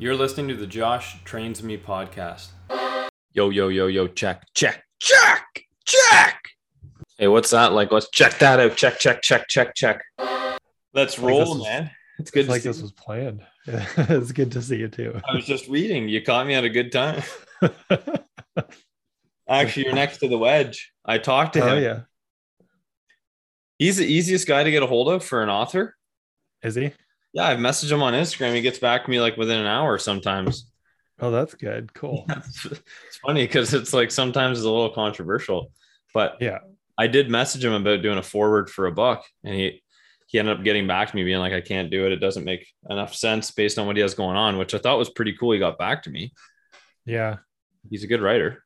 You're listening to the Josh Trains Me podcast. Yo, yo, yo, yo, check, check, check, check. Hey, what's that? Like, let's check that out. Check, check, check, check, check. Let's Like roll, was- man. It's good It's like see this was planned. it's good to see you too. I was just reading. You caught me at a good time. Actually, you're next to the wedge. I talked to oh, him. oh yeah, He's the easiest guy to get a hold of for an author. is he? Yeah, I've messaged him on Instagram. He gets back to me like within an hour sometimes. Oh, that's good. Cool. it's it's funny because it's like sometimes it's a little controversial, but Yeah. I did message him about doing a foreword for a buck, and he he ended up getting back to me, being like, "I can't do it. It doesn't make enough sense based on what he has going on," which I thought was pretty cool. He got back to me. Yeah. He's a good writer.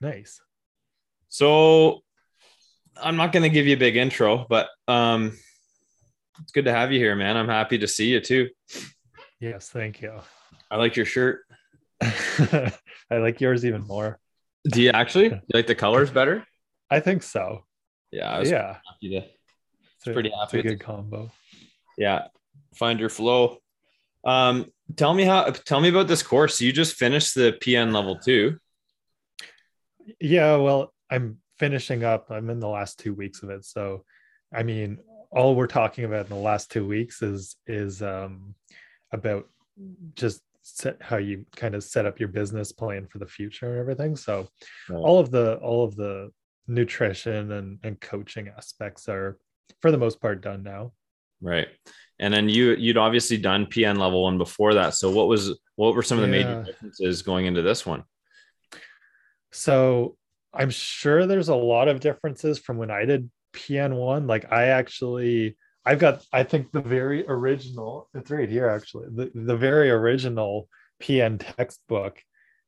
Nice. So I'm not going to give you a big intro, but um, it's good to have you here, man. I'm happy to see you too. Yes. Thank you. I like your shirt. I like yours even more. Do you actually? Do you like the colors better? I think so. Yeah, I was Yeah. happy to. It's a, pretty it's happy a good combo. Yeah, find your flow. Um, tell me how. Tell me about this course. You just finished the PN level two. Yeah. Well, I'm finishing up. I'm in the last two weeks of it. So, I mean, all we're talking about in the last two weeks is is um, about just set how you kind of set up your business plan for the future and everything. So, Right. all of the all of the nutrition and and coaching aspects are for the most part done now. Right. And then you you'd obviously done PN level one before that. So what was what were some of the major differences going into this one? So I'm sure there's a lot of differences from when I did PN1. Like I actually I've got I think the very original, it's right here actually. The the very original PN textbook.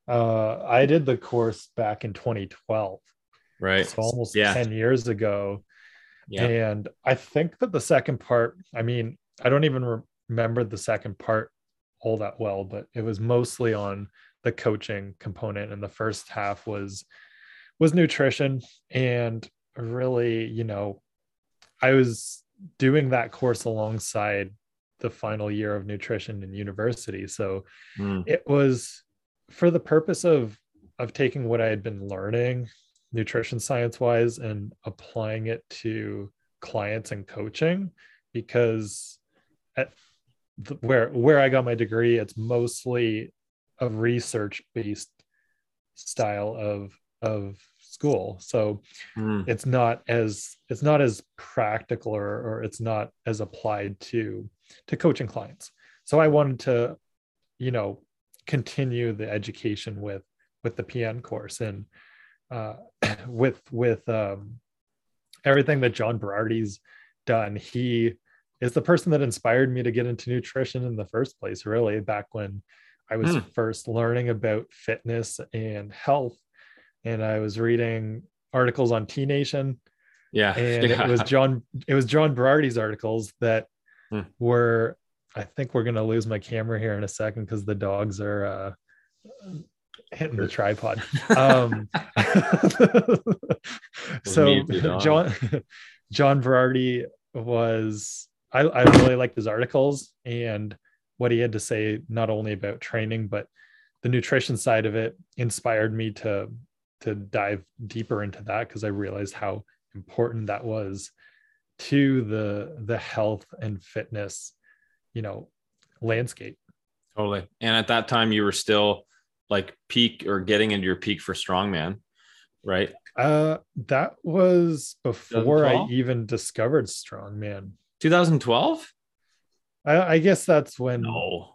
Uh I did the course back in 2012. Right. So almost yeah. 10 years ago. Yeah. And I think that the second part, I mean, I don't even re- remember the second part all that well, but it was mostly on the coaching component and the first half was was nutrition and really, you know, I was doing that course alongside the final year of nutrition in university. So Mm, it was for the purpose of of taking what I had been learning nutrition science wise and applying it to clients and coaching because at the, where where I got my degree it's mostly a research based style of of school. So mm, it's not as it's not as practical or, or it's not as applied to to coaching clients. So i wanted to you know continue the education with with the pn course and uh with with um everything that john berardi's done. He is the person that inspired me to get into nutrition in the first place really back when i was Hmm. first learning about fitness and health and i was reading articles on t nation yeah. and yeah. it was John it was John Berardi's articles that Hmm. were I think we're gonna lose my camera here in a second because the dogs are uh hitting the tripod. Um so Me too, dog. John John Berardi was I, I really liked his articles and what he had to say not only about training but the nutrition side of it inspired me to to dive deeper into that because I realized how important that was to the the health and fitness you know landscape totally. And at that time you were still like peak or getting into your peak for strongman, right? uh that was before i even discovered strongman 2012? I, I guess that's when No.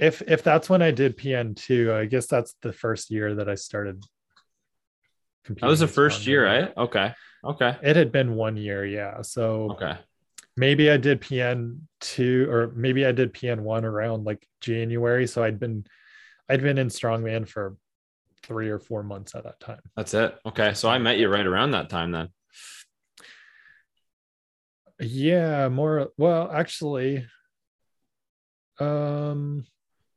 if if that's when i did pn2 i guess that's the first year that i started That was the first year, strongman. right? Okay. Okay. it had been one year yeah so Okay. maybe I did PN two or maybe I did PN one around like January. So I'd been I'd been in strongman for three or four months at that time. That's it. Okay. So I met you right around that time then. Yeah, more well, actually. Um,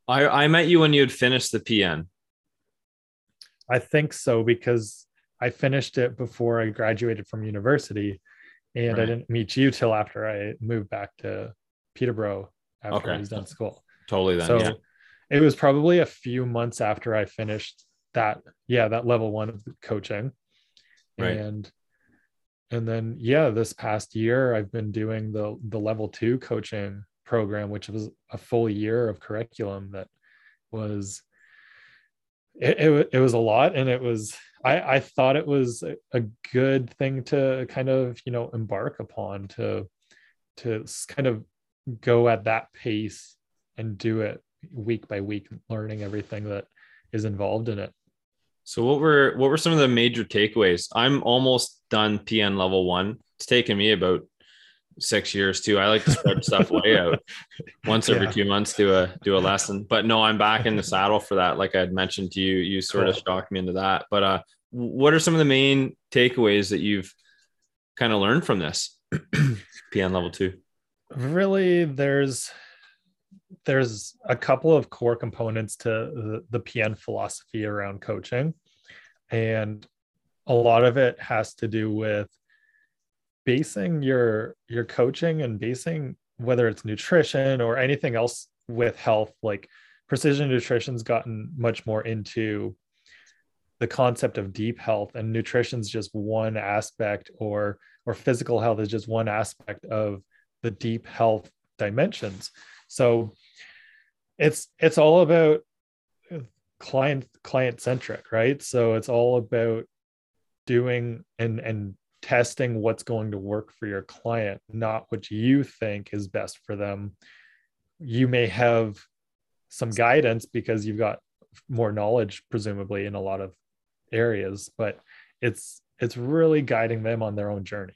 I, I met you when you had finished the PN. I think so because I finished it before I graduated from university, and I didn't meet you till after I moved back to Peterborough after Okay. I was done school. Totally then. so yeah. it was probably a few months after I finished that, yeah, that level one of coaching. Right. And and then yeah, this past year I've been doing the the level two coaching program, which was a full year of curriculum that was it, it, it was a lot and it was I, I thought it was a good thing to kind of you know embark upon to to kind of go at that pace and do it week by week learning everything that is involved in it. So what were what were some of the major takeaways? I'm almost done pn level one. It's taken me about six years too i like to spread stuff way out once every yeah. two months do a do a lesson but no i'm back in the saddle for that like i had mentioned to you you sort cool. of shocked me into that but uh what are some of the main takeaways that you've kind of learned from this pn level two really there's there's a couple of core components to the, the PN philosophy around coaching. And a lot of it has to do with basing your your coaching and basing whether it's nutrition or anything else with health like precision nutrition's gotten much more into the concept of deep health and nutrition's just one aspect or or physical health is just one aspect of the deep health dimensions so it's it's all about client client centric, right? So it's all about doing and and testing what's going to work for your client, not what you think is best for them. You may have some guidance because you've got more knowledge presumably in a lot of areas, but it's it's really guiding them on their own journey.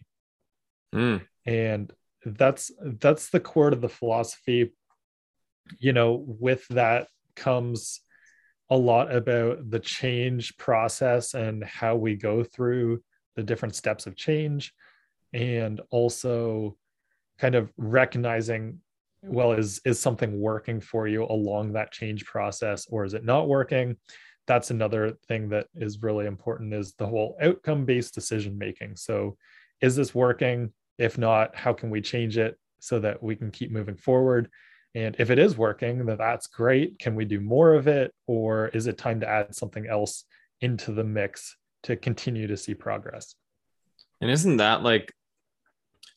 Mm. And that's that's the core of the philosophy you know, with that comes a lot about the change process and how we go through the different steps of change and also kind of recognizing well is is something working for you along that change process or is it not working that's another thing that is really important is the whole outcome based decision making so is this working if not how can we change it so that we can keep moving forward and if it is working, then that's great. Can we do more of it? Or is it time to add something else into the mix to continue to see progress? And isn't that like,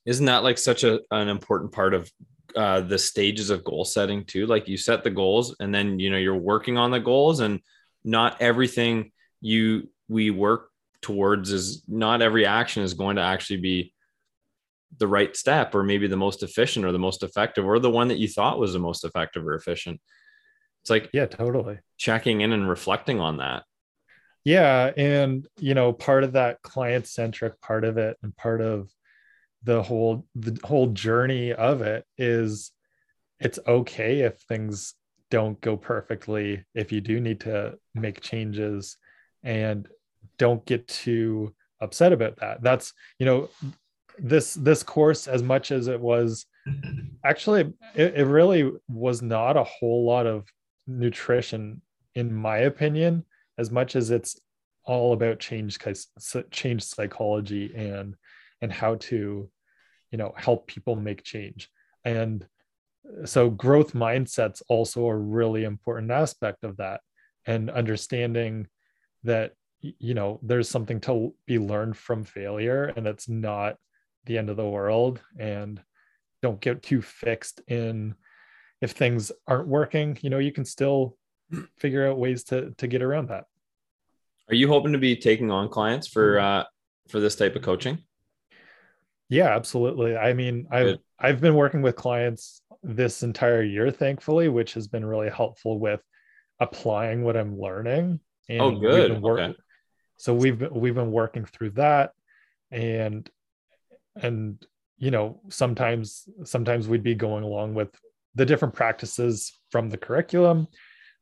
isn't that like such a, an important part of uh, the stages of goal setting too? Like you set the goals and then, you know, you're working on the goals and not everything you, we work towards is not every action is going to actually be the right step or maybe the most efficient or the most effective or the one that you thought was the most effective or efficient it's like yeah totally checking in and reflecting on that yeah and you know part of that client centric part of it and part of the whole the whole journey of it is it's okay if things don't go perfectly if you do need to make changes and don't get too upset about that. That's you know this this course as much as it was actually it, it really was not a whole lot of nutrition in my opinion as much as it's all about change change psychology and and how to you know help people make change. And so growth mindsets also a really important aspect of that and understanding that you know there's something to be learned from failure and it's not the end of the world and don't get too fixed in if things aren't working. You know you can still figure out ways to to get around that. Are you hoping to be taking on clients for mm-hmm. uh for this type of coaching? Yeah absolutely. I mean i've Good. i've been working with clients this entire year thankfully which has been really helpful with applying what i'm learning. And oh good. work- okay. so we've been, we've been working through that. And and you know sometimes sometimes we'd be going along with the different practices from the curriculum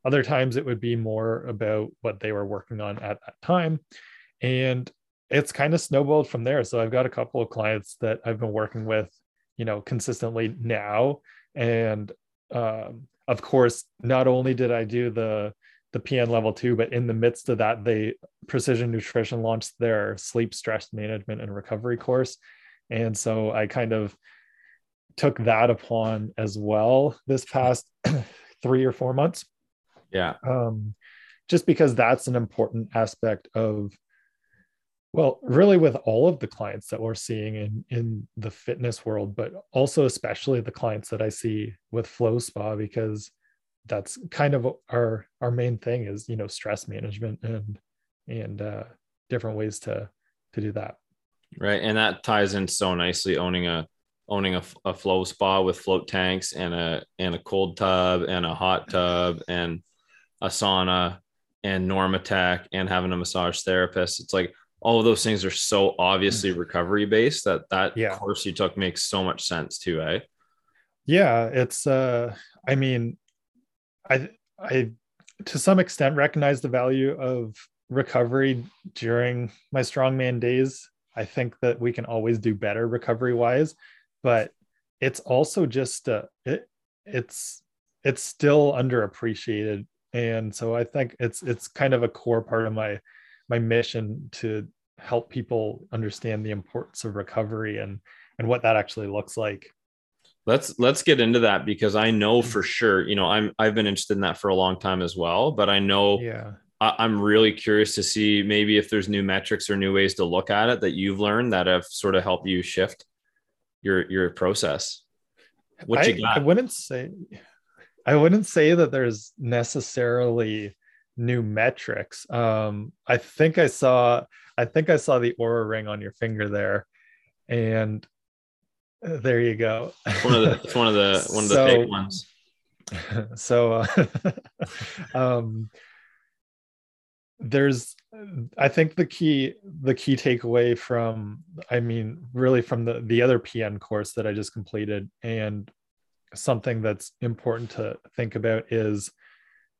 other times it would be more about what they were working on at that time. And it's kind of snowballed from there. So i've got a couple of clients that i've been working with you know consistently now. And um, of course not only did i do the the pn level two but in the midst of that they precision nutrition launched their sleep stress management and recovery course. And so I kind of took that upon as well this past three or four months. Yeah. Um, just because that's an important aspect of well really with all of the clients that we're seeing in in the fitness world but also especially the clients that i see with flow spa because that's kind of our our main thing is you know stress management and and uh different ways to to do that right and that ties in so nicely owning a owning a, a flow spa with float tanks and a and a cold tub and a hot tub and a sauna and normatec and having a massage therapist. It's like all of those things are so obviously recovery based that that Yeah. course you took makes so much sense too eh? Yeah it's uh i mean i i to some extent recognize the value of recovery during my strongman days. I think that we can always do better recovery wise but it's also just uh it it's it's still underappreciated and so i think it's it's kind of a core part of my my mission to help people understand the importance of recovery and and what that actually looks like. Let's let's get into that because i know mm-hmm. for sure you know i'm i've been interested in that for a long time as well but i know yeah. I, i'm really curious to see maybe if there's new metrics or new ways to look at it that you've learned that have sort of helped you shift your your process. What I, you got? I wouldn't say I wouldn't say that there's necessarily new metrics. Um, I think I saw I think I saw the Oura ring on your finger there, and uh, there you go. one of the it's one of the one of the So- fake ones so uh, um there's i think the key the key takeaway from i mean really from the the other pn course that i just completed and something that's important to think about is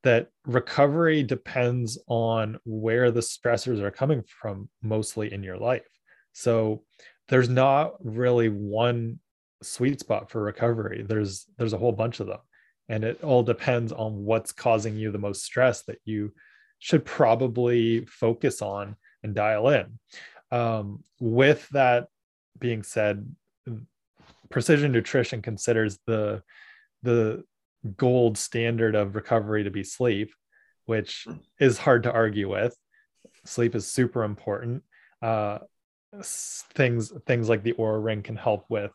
that recovery depends on where the stressors are coming from mostly in your life. So there's not really one sweet spot for recovery. There's there's a whole bunch of them. And it all depends on what's causing you the most stress that you should probably focus on and dial in. Um, with that being said precision nutrition considers the the gold standard of recovery to be sleep which is hard to argue with. Sleep is super important. Uh, things things like the Oura ring can help with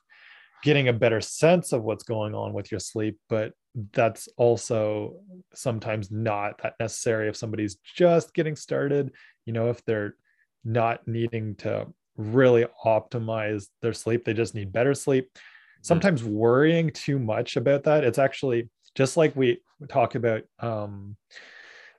getting a better sense of what's going on with your sleep but that's also sometimes not that necessary if somebody's just getting started. You know if they're not needing to really optimize their sleep. They just need better sleep. Sometimes worrying too much about that it's actually just like we talk about um,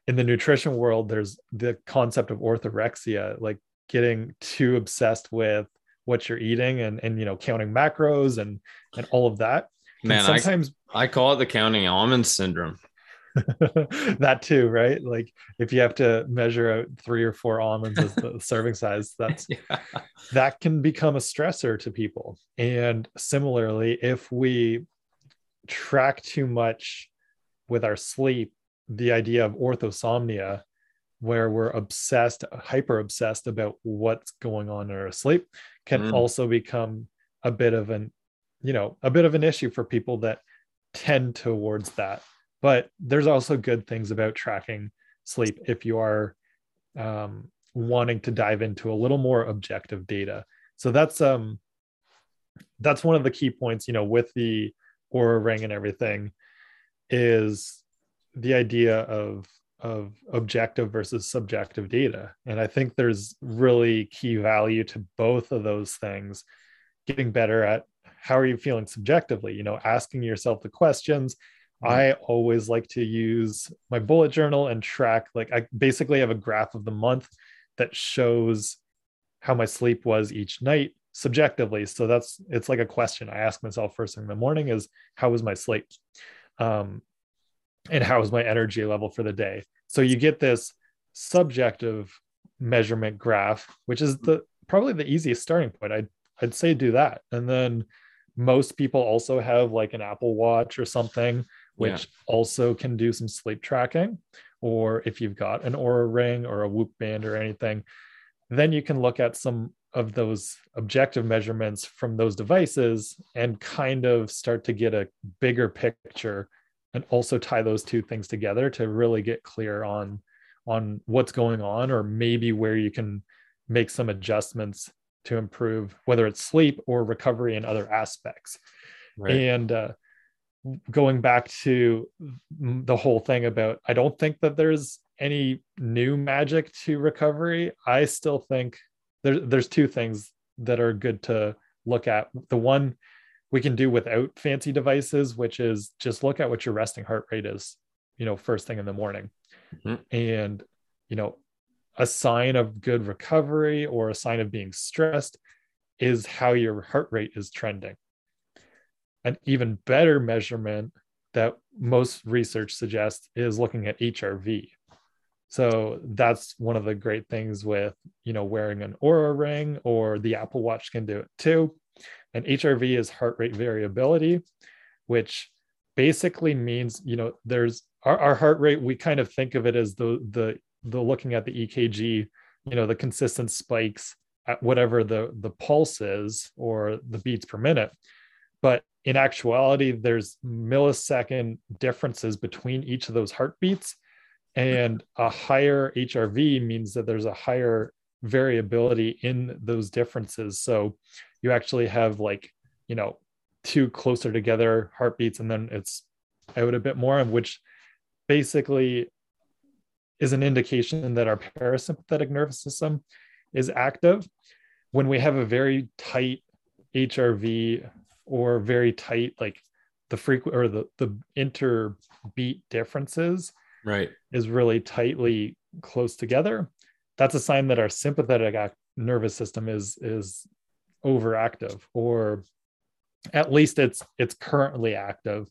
in the nutrition world there's the concept of orthorexia like getting too obsessed with what you're eating and and you know counting macros and and all of that. Man I, sometimes I call it the counting almonds syndrome that too right like if you have to measure out three or four almonds as the serving size that's yeah. that can become a stressor to people. And similarly, if we track too much with our sleep, the idea of orthosomnia, where we're obsessed, hyper obsessed about what's going on in our sleep, can Mm. also become a bit of an, you know, a bit of an issue for people that tend towards that. But there's also good things about tracking sleep if you are um, wanting to dive into a little more objective data. So that's um that's one of the key points, you know, with the Oura ring and everything, is the idea of of objective versus subjective data. And I think there's really key value to both of those things, getting better at how are you feeling subjectively, you know, asking yourself the questions. I always like to use my bullet journal and track like I basically have a graph of the month that shows how my sleep was each night subjectively. So that's it's like a question I ask myself first thing in the morning is how was my sleep? Um, and how was my energy level for the day? So you get this subjective measurement graph, which is the probably the easiest starting point. I'd I'd say do that. And then most people also have like an Apple Watch or something, which also can do some sleep tracking. Or if you've got an Oura ring or a Whoop band or anything, then you can look at some of those objective measurements from those devices and kind of start to get a bigger picture and also tie those two things together to really get clear on on what's going on or maybe where you can make some adjustments to improve whether it's sleep or recovery and other aspects right. and uh, going back to the whole thing about i don't think that there's any new magic to recovery. I still think there, there's two things that are good to look at. The one we can do without fancy devices which is just look at what your resting heart rate is you know first thing in the morning. Mm-hmm. and you know a sign of good recovery or a sign of being stressed is how your heart rate is trending an even better measurement that most research suggests is looking at hrv so that's one of the great things with you know wearing an Oura ring or the Apple Watch can do it too. And HRV is heart rate variability, which basically means you know there's our, our heart rate. We kind of think of it as the the the looking at the EKG, you know, the consistent spikes at whatever the the pulse is or the beats per minute. But in actuality, there's millisecond differences between each of those heartbeats and a higher HRV means that there's a higher variability in those differences. So you actually have like, you know, two closer together heartbeats and then it's out a bit more, which basically is an indication that our parasympathetic nervous system is active. When we have a very tight HRV or very tight, like the frequent or the, the interbeat differences, right. is really tightly close together. That's a sign that our sympathetic act, nervous system is is overactive or at least it's it's currently active.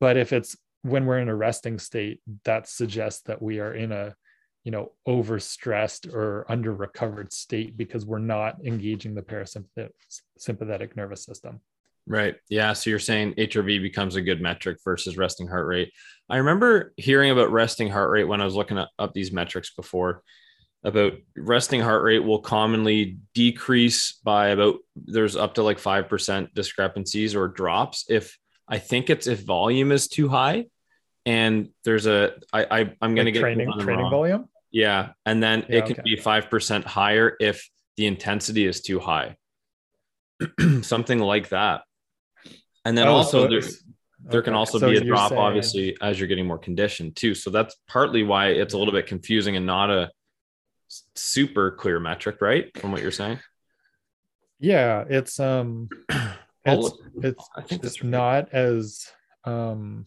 But if it's when we're in a resting state that suggests that we are in a you know overstressed or under recovered state because we're not engaging the parasympathetic sympathetic nervous system Right. Yeah. So you're saying HRV becomes a good metric versus resting heart rate. I remember hearing about resting heart rate when I was looking up these metrics before. About resting heart rate will commonly decrease by about there's up to like five percent discrepancies or drops if I think it's if volume is too high, and there's a I, I I'm going to get training training volume. Yeah, and then yeah, it can okay. be five percent higher if the intensity is too high. Something like that. And then oh, also so there, there okay. can also so be a drop, saying... obviously, as you're getting more conditioned too. So that's partly why it's a little bit confusing and not a super clear metric, right? From what you're saying. Yeah, it's um it's it's I think it's not as um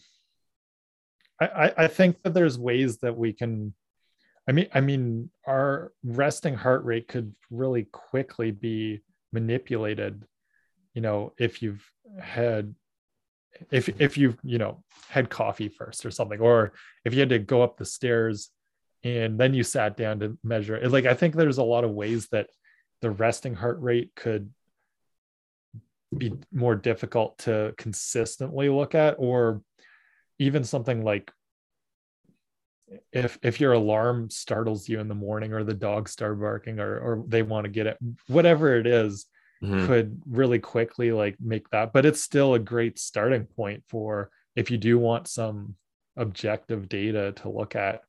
I, I think that there's ways that we can I mean I mean our resting heart rate could really quickly be manipulated you know if you've had if if you've you know had coffee first or something or if you had to go up the stairs and then you sat down to measure it like i think there's a lot of ways that the resting heart rate could be more difficult to consistently look at or even something like if if your alarm startles you in the morning or the dogs start barking or or they want to get it whatever it is mm-hmm. could really quickly like make that but it's still a great starting point for if you do want some objective data to look at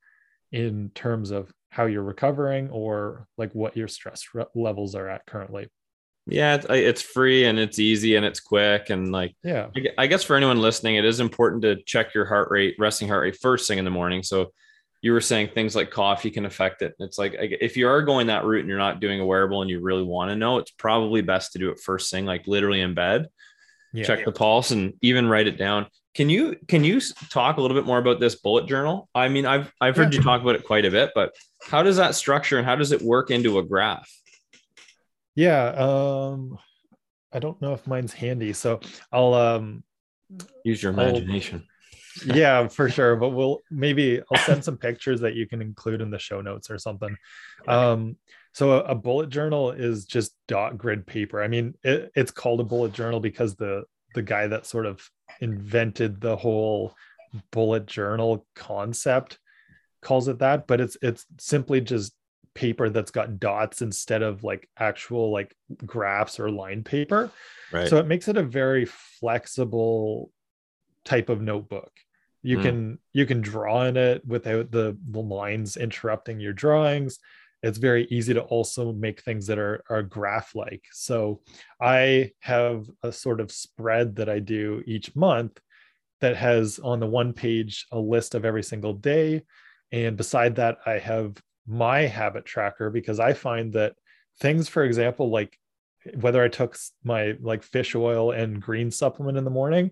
in terms of how you're recovering or like what your stress re- levels are at currently. Yeah it's, it's, free and it's easy and it's quick and like yeah. I guess for anyone listening it is important to check your heart rate resting heart rate first thing in the morning. So you were saying things like coffee can affect it. It's like if you are going that route and you're not doing a wearable and you really want to know, it's probably best to do it first thing, like literally in bed. Yeah. Check the pulse and even write it down. Can you can you talk a little bit more about this bullet journal? I mean, I've I've heard yeah. you talk about it quite a bit, but how does that structure and how does it work into a graph? Yeah, um, I don't know if mine's handy, so I'll um, use your imagination. I'll, yeah, for sure. But we'll maybe I'll send some pictures that you can include in the show notes or something. Um, so a, a bullet journal is just dot grid paper. I mean, it, it's called a bullet journal because the the guy that sort of invented the whole bullet journal concept calls it that, but it's it's simply just paper that's got dots instead of like actual like graphs or line paper. Right. So it makes it a very flexible type of notebook you Hmm. can you can draw in it without the, the lines interrupting your drawings. It's very easy to also make things that are are graph like so i have a sort of spread that i do each month that has on the one page a list of every single day. And beside that i have my habit tracker because i find that things for example like whether i took my like fish oil and green supplement in the morning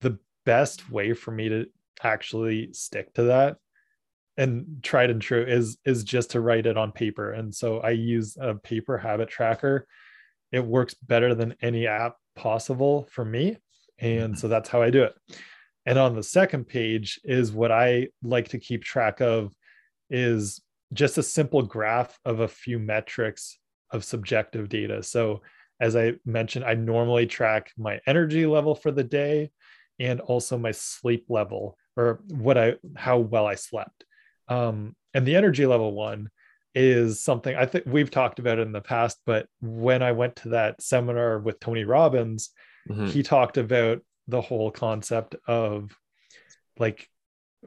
the best way for me to actually stick to that and tried and true is is just to write it on paper. And so i use a paper habit tracker. It works better than any app possible for me. And so that's how i do it. And on the second page is what i like to keep track of is just a simple graph of a few metrics of subjective data. So as i mentioned i normally track my energy level for the day and also my sleep level or what i how well i slept um, and the energy level one is something I think we've talked about in the past, but when I went to that seminar with Tony Robbins, Mhm. he talked about the whole concept of like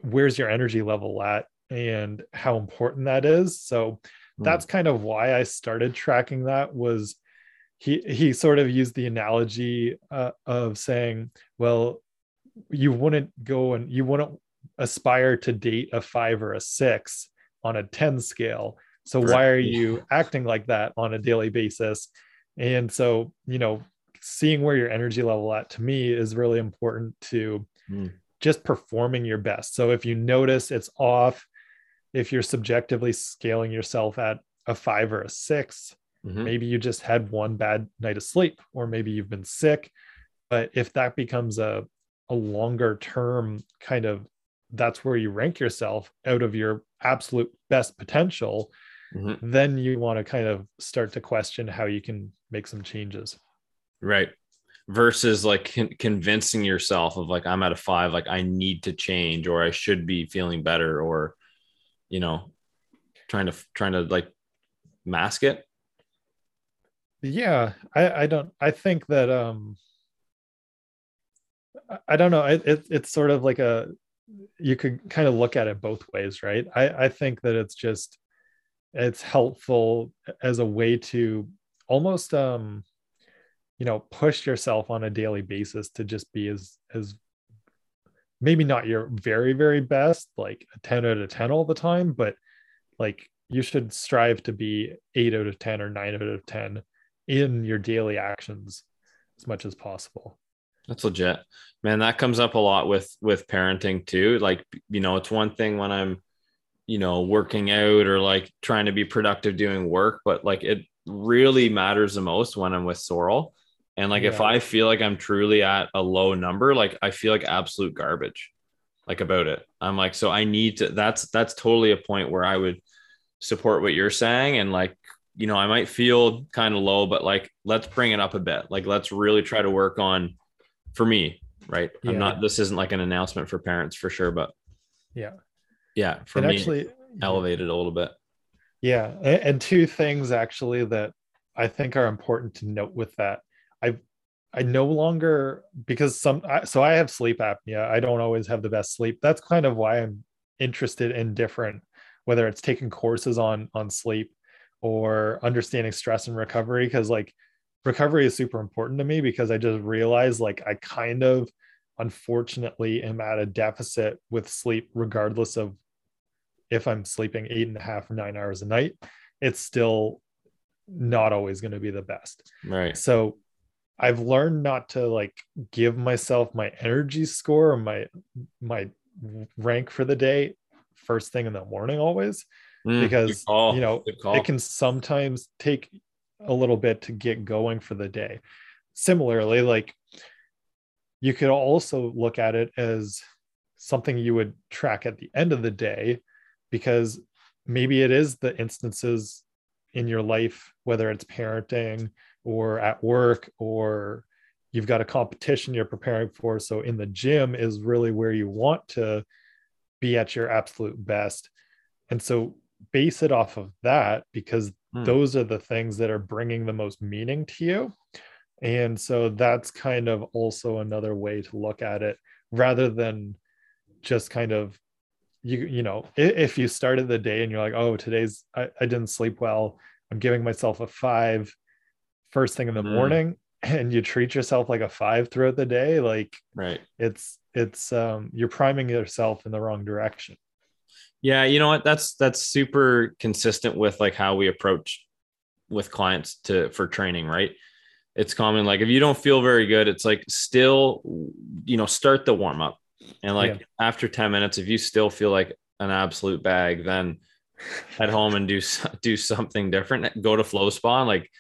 where's your energy level at and how important that is. So Hmm. that's kind of why I started tracking that was he he sort of used the analogy uh, of saying, well, you wouldn't go and you wouldn't aspire to date a five or a six on a 10 scale. So Right. why are you acting like that on a daily basis? And so, you know, seeing where your energy level at to me is really important to Hmm. just performing your best. So if you notice it's off, if you're subjectively scaling yourself at a five or a six, Mhm. maybe you just had one bad night of sleep or maybe you've been sick but if that becomes a a longer term kind of that's where you rank yourself out of your absolute best potential Mhm. then you want to kind of start to question how you can make some changes Right. Versus like con- convincing yourself of like, I'm at a five, like I need to change or I should be feeling better or, you know, trying to, trying to like mask it. yeah i i don't i think that um I- don't know. It, it it's sort of like a you could kind of look at it both ways right? I i think that it's just it's helpful as a way to almost um you know push yourself on a daily basis to just be as as maybe not your very very best like a 10 out of 10 all the time but like you should strive to be 8 out of 10 or 9 out of 10 in your daily actions as much as possible That's legit, man. That comes up a lot with with parenting too. Like, you know, it's one thing when I'm, you know, working out or like trying to be productive doing work, but like it really matters the most when I'm with Sorrel. And like, if I feel like I'm truly at a low number, like I feel like absolute garbage, like about it. I'm like, so I need to. That's that's totally a point where I would support what you're saying and like you know i might feel kind of low but like let's bring it up a bit like let's really try to work on for me right i'm not this isn't like an announcement for parents for sure but yeah yeah for and me actually elevate it a little bit Yeah, and two things actually that I think are important to note with that. I I no longer because some I, so I have sleep apnea. I don't always have the best sleep. That's kind of why I'm interested in different whether it's taking courses on on sleep or understanding stress and recovery because like recovery is super important to me because I just realized like I kind of unfortunately am at a deficit with sleep regardless of if I'm sleeping eight and a half or nine hours a night, it's still not always going to be the best. right. So I've learned not to like give myself my energy score or my my rank for the day first thing in the morning always Mm, because you know it can sometimes take a little bit to get going for the day. Similarly, like you could also look at it as something you would track at the end of the day because maybe it is the instances in your life, whether it's parenting or at work or you've got a competition you're preparing for. So in the gym is really where you want to be at your absolute best. And so base it off of that because Hmm. those are the things that are bringing the most meaning to you. And so that's kind of also another way to look at it rather than just kind of you you know if you started the day and you're like oh today's i, I didn't sleep well i'm giving myself a five first thing in the mm. morning and you treat yourself like a five throughout the day like right it's it's um you're priming yourself in the wrong direction yeah you know what? That's that's super consistent with like how we approach with clients to for training right? It's common like if you don't feel very good it's like still you know start the warm up. And like yeah. after 10 minutes if you still feel like an absolute bag then head home and do do something different. Go to Flow Spa like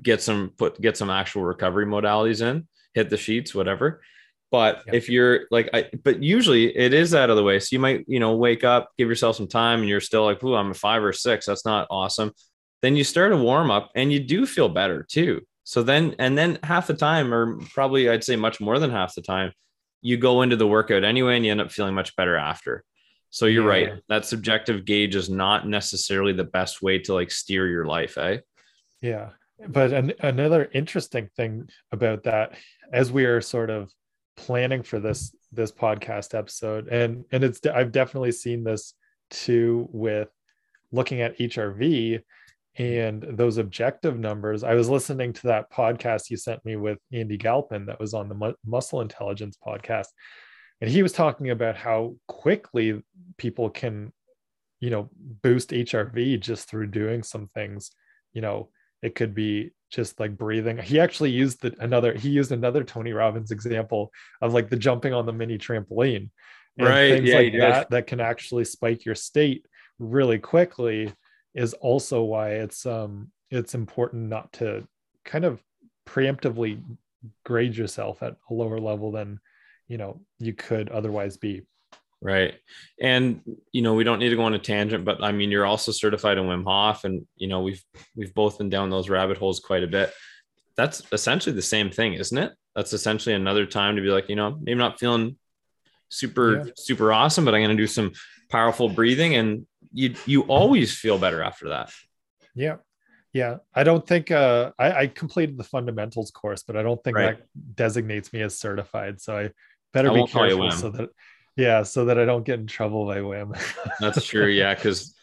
get some put get some actual recovery modalities in hit the sheets whatever but yeah. if you're like I, but usually it is out of the way. So you might you know wake up give yourself some time and you're still like ooh i'm a five or six. That's not awesome. Then you start a warm up and you do feel better too. So then and then half the time or probably i'd say much more than half the time you go into the workout anyway and you end up feeling much better after. So you're yeah. right that subjective gauge is not necessarily the best way to like steer your life eh? Yeah. But an, another interesting thing about that as we are sort of planning for this this podcast episode. And and it's i've definitely seen this too with looking at hrv and those objective numbers. I was listening to that podcast you sent me with andy galpin that was on the Mu- muscle intelligence podcast. And he was talking about how quickly people can you know boost hrv just through doing some things. You know it could be just like breathing. He actually used the, another he used another tony robbins example of like the jumping on the mini trampoline right things yeah, like that that can actually spike your state really quickly is also why it's um it's important not to kind of preemptively grade yourself at a lower level than you know you could otherwise be right. And you know we don't need to go on a tangent but i mean you're also certified in wim hof and you know we've we've both been down those rabbit holes quite a bit. That's essentially the same thing isn't it? That's essentially another time to be like you know maybe not feeling super yeah. super awesome but i'm going to do some powerful breathing and you you always feel better after that. Yeah. Yeah. I don't think uh i, I completed the fundamentals course but i don't think right. that designates me as certified. So i better I be careful so that yeah, so that I don't get in trouble by Wim. That's true. Yeah, because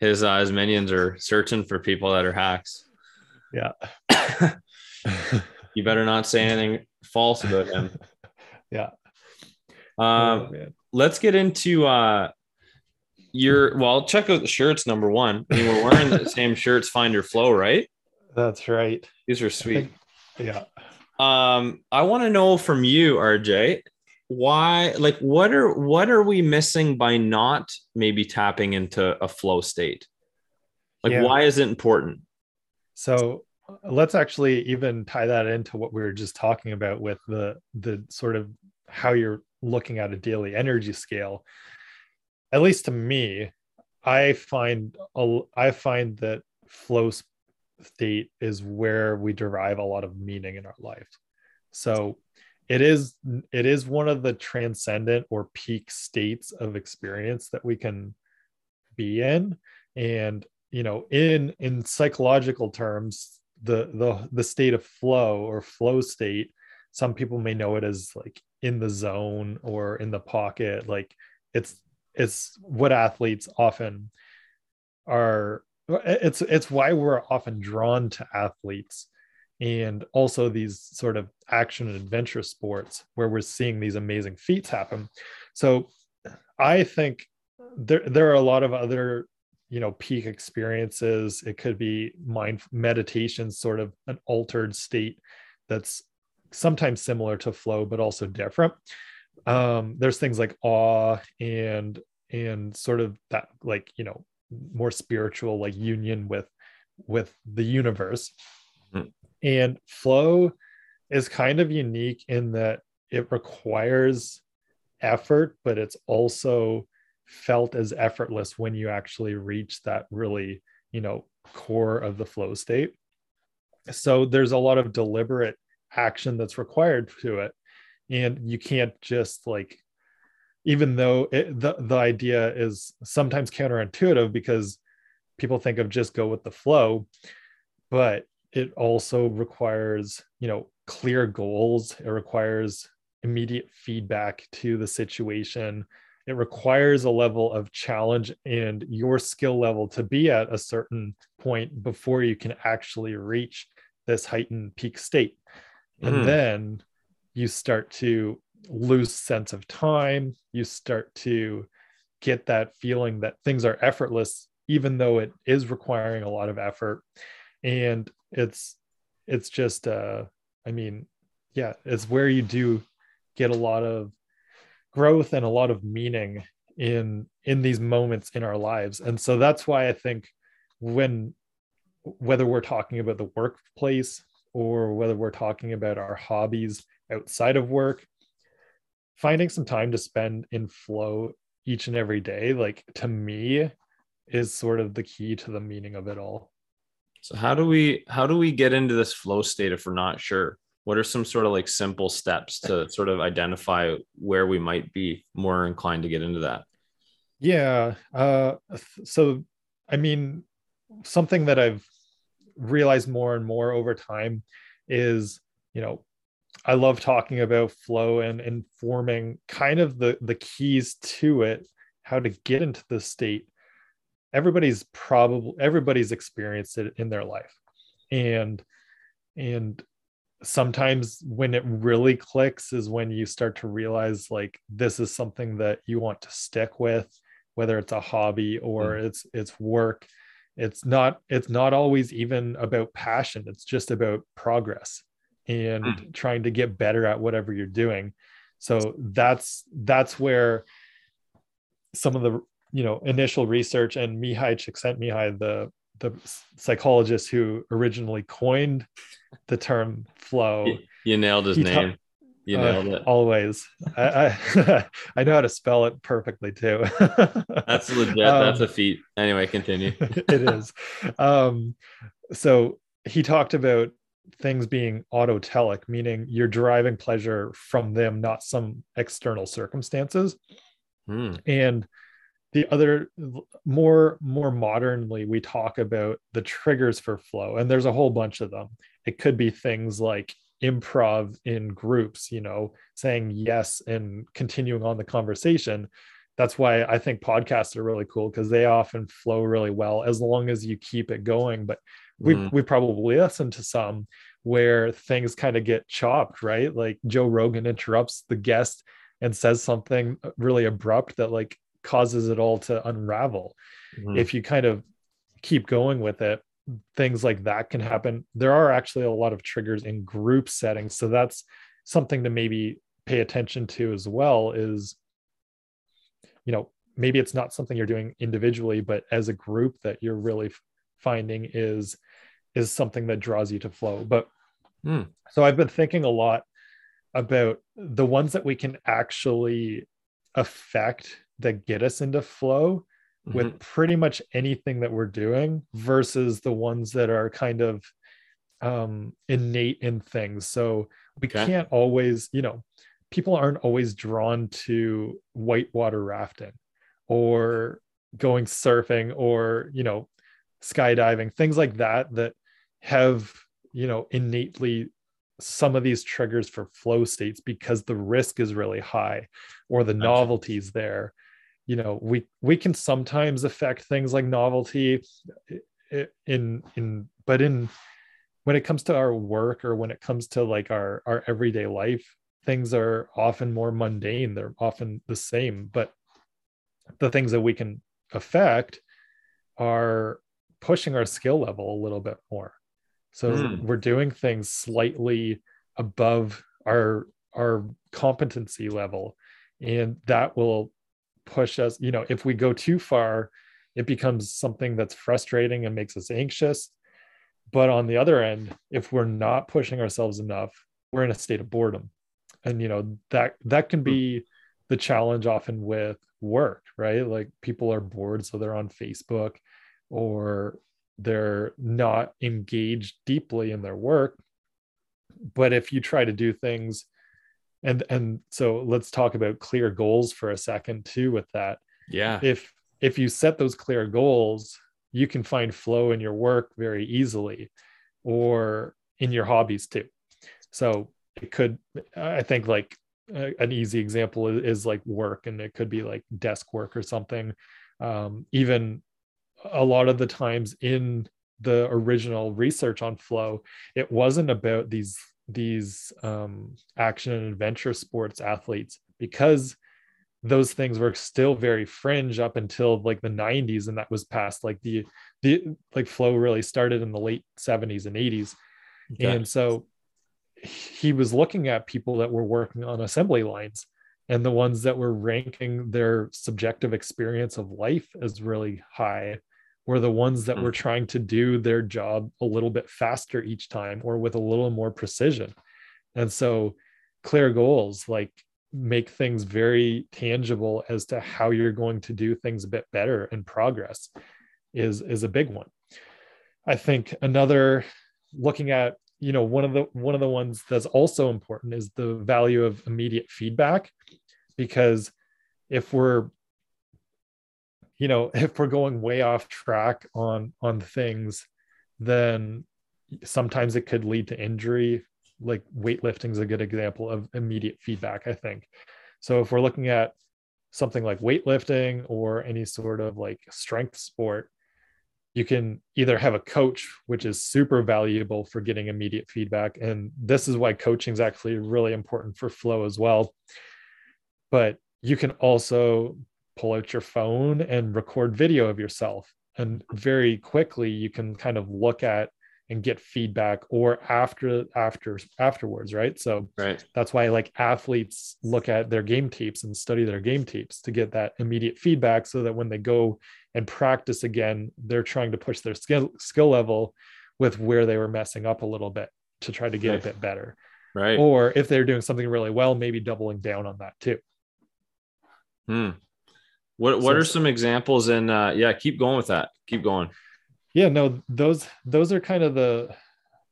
his uh, his minions are searching for people that are hacks. Yeah. you better not say anything false about him. Yeah. Um, oh, let's get into uh your well, check out the shirts. Number one, I mean, we're wearing the same shirts. Find your flow, right? That's right. These are sweet. Think, yeah. Um, I want to know from you, RJ, why like what are what are we missing by not maybe tapping into a flow state? Like yeah. why is it important? So let's actually even tie that into what we were just talking about with the the sort of how you're looking at a daily energy scale. At least to me i find i find that flow state is where we derive a lot of meaning in our life. So it is it is one of the transcendent or peak states of experience that we can be in. And you know in in psychological terms the the the state of flow or flow state some people may know it as like in the zone or in the pocket. Like it's it's what athletes often are it's it's why we're often drawn to athletes and also these sort of action and adventure sports where we're seeing these amazing feats happen. So I think there there are a lot of other you know peak experiences. It could be mind meditation, sort of an altered state that's sometimes similar to flow but also different. Um, there's things like awe and and sort of that like you know more spiritual like union with with the universe and flow is kind of unique in that it requires effort, but it's also felt as effortless when you actually reach that really, you know, core of the flow state. So there's a lot of deliberate action that's required to it. And you can't just like, even though it, the, the idea is sometimes counterintuitive because people think of just go with the flow, but it also requires you know clear goals. It requires immediate feedback to the situation. It requires a level of challenge and your skill level to be at a certain point before you can actually reach this heightened peak state. And Mhm. then you start to lose sense of time. You start to get that feeling that things are effortless even though it is requiring a lot of effort. And it's it's just uh i mean yeah it's where you do get a lot of growth and a lot of meaning in in these moments in our lives. And so that's why i think when whether we're talking about the workplace or whether we're talking about our hobbies outside of work finding some time to spend in flow each and every day like to me is sort of the key to the meaning of it all So how do we how do we get into this flow state if we're not sure? What are some sort of like simple steps to sort of identify where we might be more inclined to get into that? Yeah. Uh, so, I mean, something that I've realized more and more over time is, you know, I love talking about flow and informing kind of the the keys to it, how to get into the state. Everybody's probably everybody's experienced it in their life, and and sometimes when it really clicks is when you start to realize like this is something that you want to stick with whether it's a hobby or it's it's work. It's not it's not always even about passion. It's just about progress and Mm. trying to get better at whatever you're doing. So that's that's where some of the you know initial research and Mihaly Csikszentmihalyi the the psychologist who originally coined the term flow You, you nailed his He ta- name. You uh, nailed it. always I, I i know how to spell it perfectly too That's legit. That's Um, a feat. Anyway, continue. it is um so he talked about things being autotelic meaning you're deriving pleasure from them not some external circumstances Hmm. and the other more more modernly we talk about the triggers for flow and there's a whole bunch of them. It could be things like improv in groups you know saying yes and continuing on the conversation. That's why i think podcasts are really cool because they often flow really well as long as you keep it going. But we Mhm. we probably listen to some where things kind of get chopped right? Like joe rogan interrupts the guest and says something really abrupt that like causes it all to unravel Mhm. if you kind of keep going with it things like that can happen there are actually a lot of triggers in group settings so that's something to maybe pay attention to as well is you know maybe it's not something you're doing individually but as a group that you're really finding is is something that draws you to flow but Hmm. so i've been thinking a lot about the ones that we can actually affect that get us into flow Mhm. with pretty much anything that we're doing versus the ones that are kind of um, innate in things. So we Okay. can't always, you know, people aren't always drawn to whitewater rafting or going surfing or, you know, skydiving, things like that, that have, you know, innately some of these triggers for flow states because the risk is really high or the novelty's there you know we we can sometimes affect things like novelty in in but in when it comes to our work or when it comes to like our our everyday life things are often more mundane they're often the same but the things that we can affect are pushing our skill level a little bit more so Hmm. we're doing things slightly above our our competency level and that will push us you know if we go too far it becomes something that's frustrating and makes us anxious. But on the other end if we're not pushing ourselves enough we're in a state of boredom. And you know that that can hmm. be the challenge often with work right? Like people are bored so they're on facebook or they're not engaged deeply in their work. But if you try to do things and and so let's talk about clear goals for a second too with that. Yeah. if if you set those clear goals you can find flow in your work very easily or in your hobbies too. So it could i think like uh, an easy example is, is, like work and it could be like desk work or something. Um, even a lot of the times in the original research on flow it wasn't about these these um, action and adventure sports athletes because those things were still very fringe up until like the 90s and that was past like the the like flow really started in the late 70s and 80s okay. and so he was looking at people that were working on assembly lines and the ones that were ranking their subjective experience of life as really high were the ones that mm. were trying to do their job a little bit faster each time or with a little more precision and so clear goals like make things very tangible as to how you're going to do things a bit better and progress is is a big one i think another looking at you know one of the one of the ones that's also important is the value of immediate feedback because if we're you know if we're going way off track on on things then sometimes it could lead to injury. Like weightlifting is a good example of immediate feedback i think. So if we're looking at something like weightlifting or any sort of like strength sport you can either have a coach which is super valuable for getting immediate feedback and this is why coaching is actually really important for flow as well. But you can also pull out your phone and record video of yourself. And very quickly you can kind of look at and get feedback or after after afterwards right? So right. that's why like athletes look at their game tapes and study their game tapes to get that immediate feedback so that when they go and practice again they're trying to push their skill skill level with where they were messing up a little bit to try to get right. a bit better. Right. Or if they're doing something really well maybe doubling down on that too. Hmm what what so, are some examples and uh yeah keep going with that. Keep going. Yeah no those those are kind of the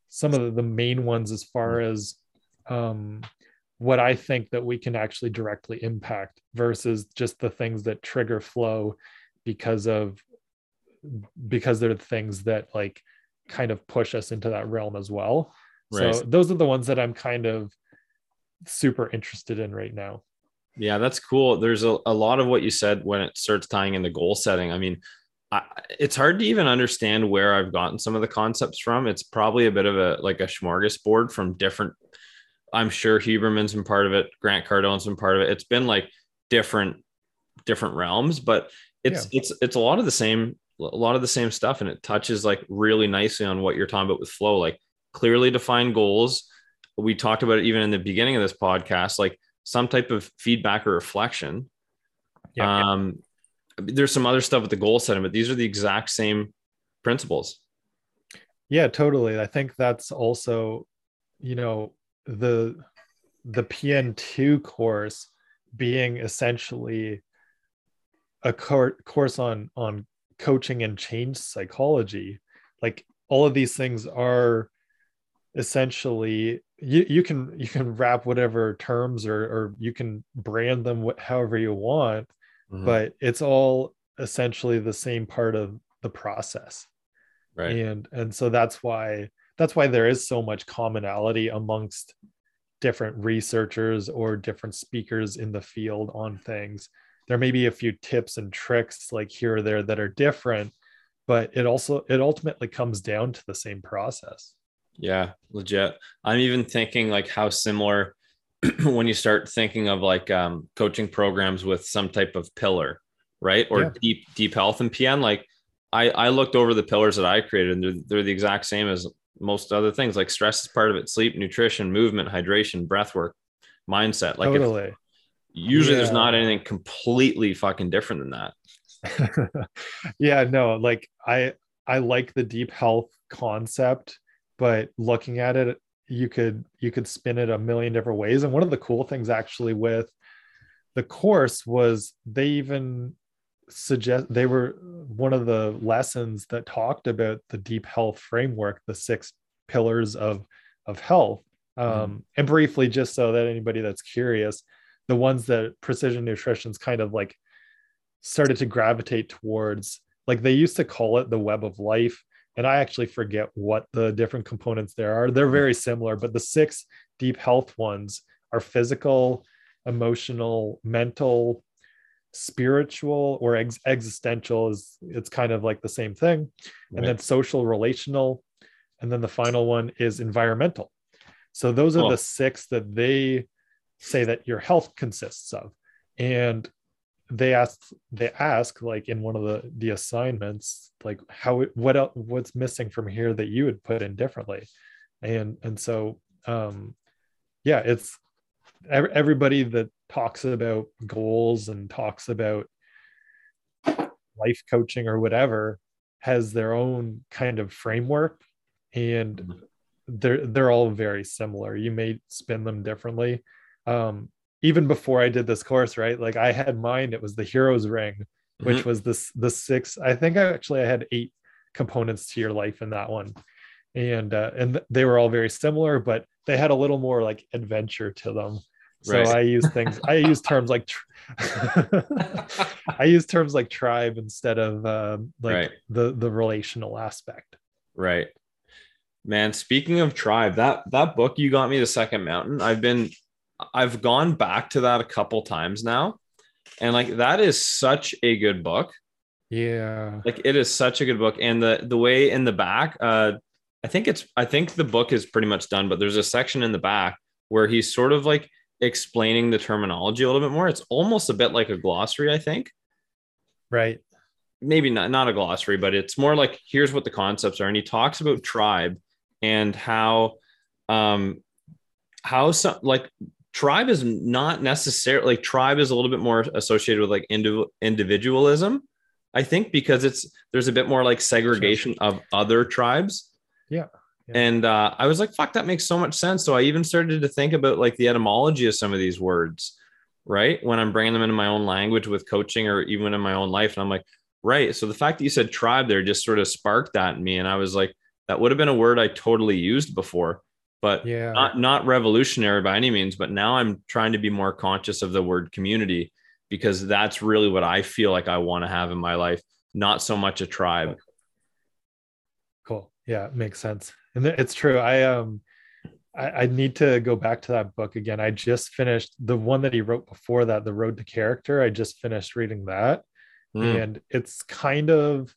some of the main ones as far as um what i think that we can actually directly impact versus just the things that trigger flow because of because they're the things that like kind of push us into that realm as well. Right. so those are the ones that i'm kind of super interested in right now yeah that's cool there's a, a lot of what you said when it starts tying into goal setting i mean I, it's hard to even understand where I've gotten some of the concepts from. It's probably a bit of a like a smorgasbord from different. I'm sure Huberman's been part of it. Grant Cardone's been part of it. It's been like different different realms, but it's yeah. it's it's a lot of the same a lot of the same stuff, and it touches like really nicely on what you're talking about with flow, like clearly defined goals. We talked about it even in the beginning of this podcast, like some type of feedback or reflection. Yeah, um, there's some other stuff with the goal setting, but these are the exact same principles. Yeah, totally. I think that's also, you know, the the PN2 course being essentially a cor- course on on coaching and change psychology. Like all of these things are essentially you, you can you can wrap whatever terms or or you can brand them however you want mm-hmm. but it's all essentially the same part of the process. Right. And and so that's why that's why there is so much commonality amongst different researchers or different speakers in the field on things. There may be a few tips and tricks like here or there that are different but it also it ultimately comes down to the same process yeah legit i'm even thinking like how similar when you start thinking of like um, coaching programs with some type of pillar, right? Or yeah. deep deep health and PN. Like I I looked over the pillars that I created, and they're they're the exact same as most other things. Like stress is part of it, sleep, nutrition, movement, hydration, breath work, mindset. Like totally. If, usually yeah. there's not anything completely fucking different than that. yeah, no, like I I like the deep health concept, but looking at it you could you could spin it a million different ways and one of the cool things actually with the course was they even suggest they were one of the lessons that talked about the deep health framework the six pillars of of health um, mm-hmm. and briefly just so that anybody that's curious the ones that precision nutrition's kind of like started to gravitate towards like they used to call it the web of life and I actually forget what the different components there are. They're very similar, but the six deep health ones are physical, emotional mental spiritual or ex- existential is it's kind of like the same thing. And then social relational. And then the final one is environmental. So those are Cool. the six that they say that your health consists of. And they ask they ask like in one of the the assignments like how what else, what's missing from here that you would put in differently? And and so um yeah it's ev- everybody that talks about goals and talks about life coaching or whatever has their own kind of framework and Mhm. they're they're all very similar. You may spin them differently. Um even before i did this course right like i had mine it was the heroes ring which Mhm. was this the six i think i actually i had eight components to your life in that one and uh, and they were all very similar but they had a little more like adventure to them so Right. i use things i use terms like i use terms like tribe instead of um, like Right. the the relational aspect Right. Man, speaking of tribe, that that book you got me the second mountain. I've been I've gone back to that a couple times now. And like that is such a good book. yeah Like it is such a good book and the the way in the back uh I think it's I think the book is pretty much done, but there's a section in the back where he's sort of like explaining the terminology a little bit more. It's almost a bit like a glossary, I think. right maybe not not a glossary, but it's more like here's what the concepts are, and he talks about tribe and how um how some like tribe is not necessarily like tribe is a little bit more associated with like indiv- individualism i think because it's there's a bit more like segregation of other tribes. Yeah, yeah. and uh, i was like fuck that makes so much sense. So i even started to think about like the etymology of some of these words right? When i'm bringing them into my own language with coaching or even in my own life and i'm like right so the fact that you said tribe there just sort of sparked that in me and i was like that would have been a word i totally used before but yeah. not not revolutionary by any means but now i'm trying to be more conscious of the word community because that's really what i feel like i want to have in my life not so much a tribe. Cool. Yeah it makes sense. And it's true. I um I, I need to go back to that book again. I just finished the one that he wrote before that the road to character. I just finished reading that. Mm, and it's kind of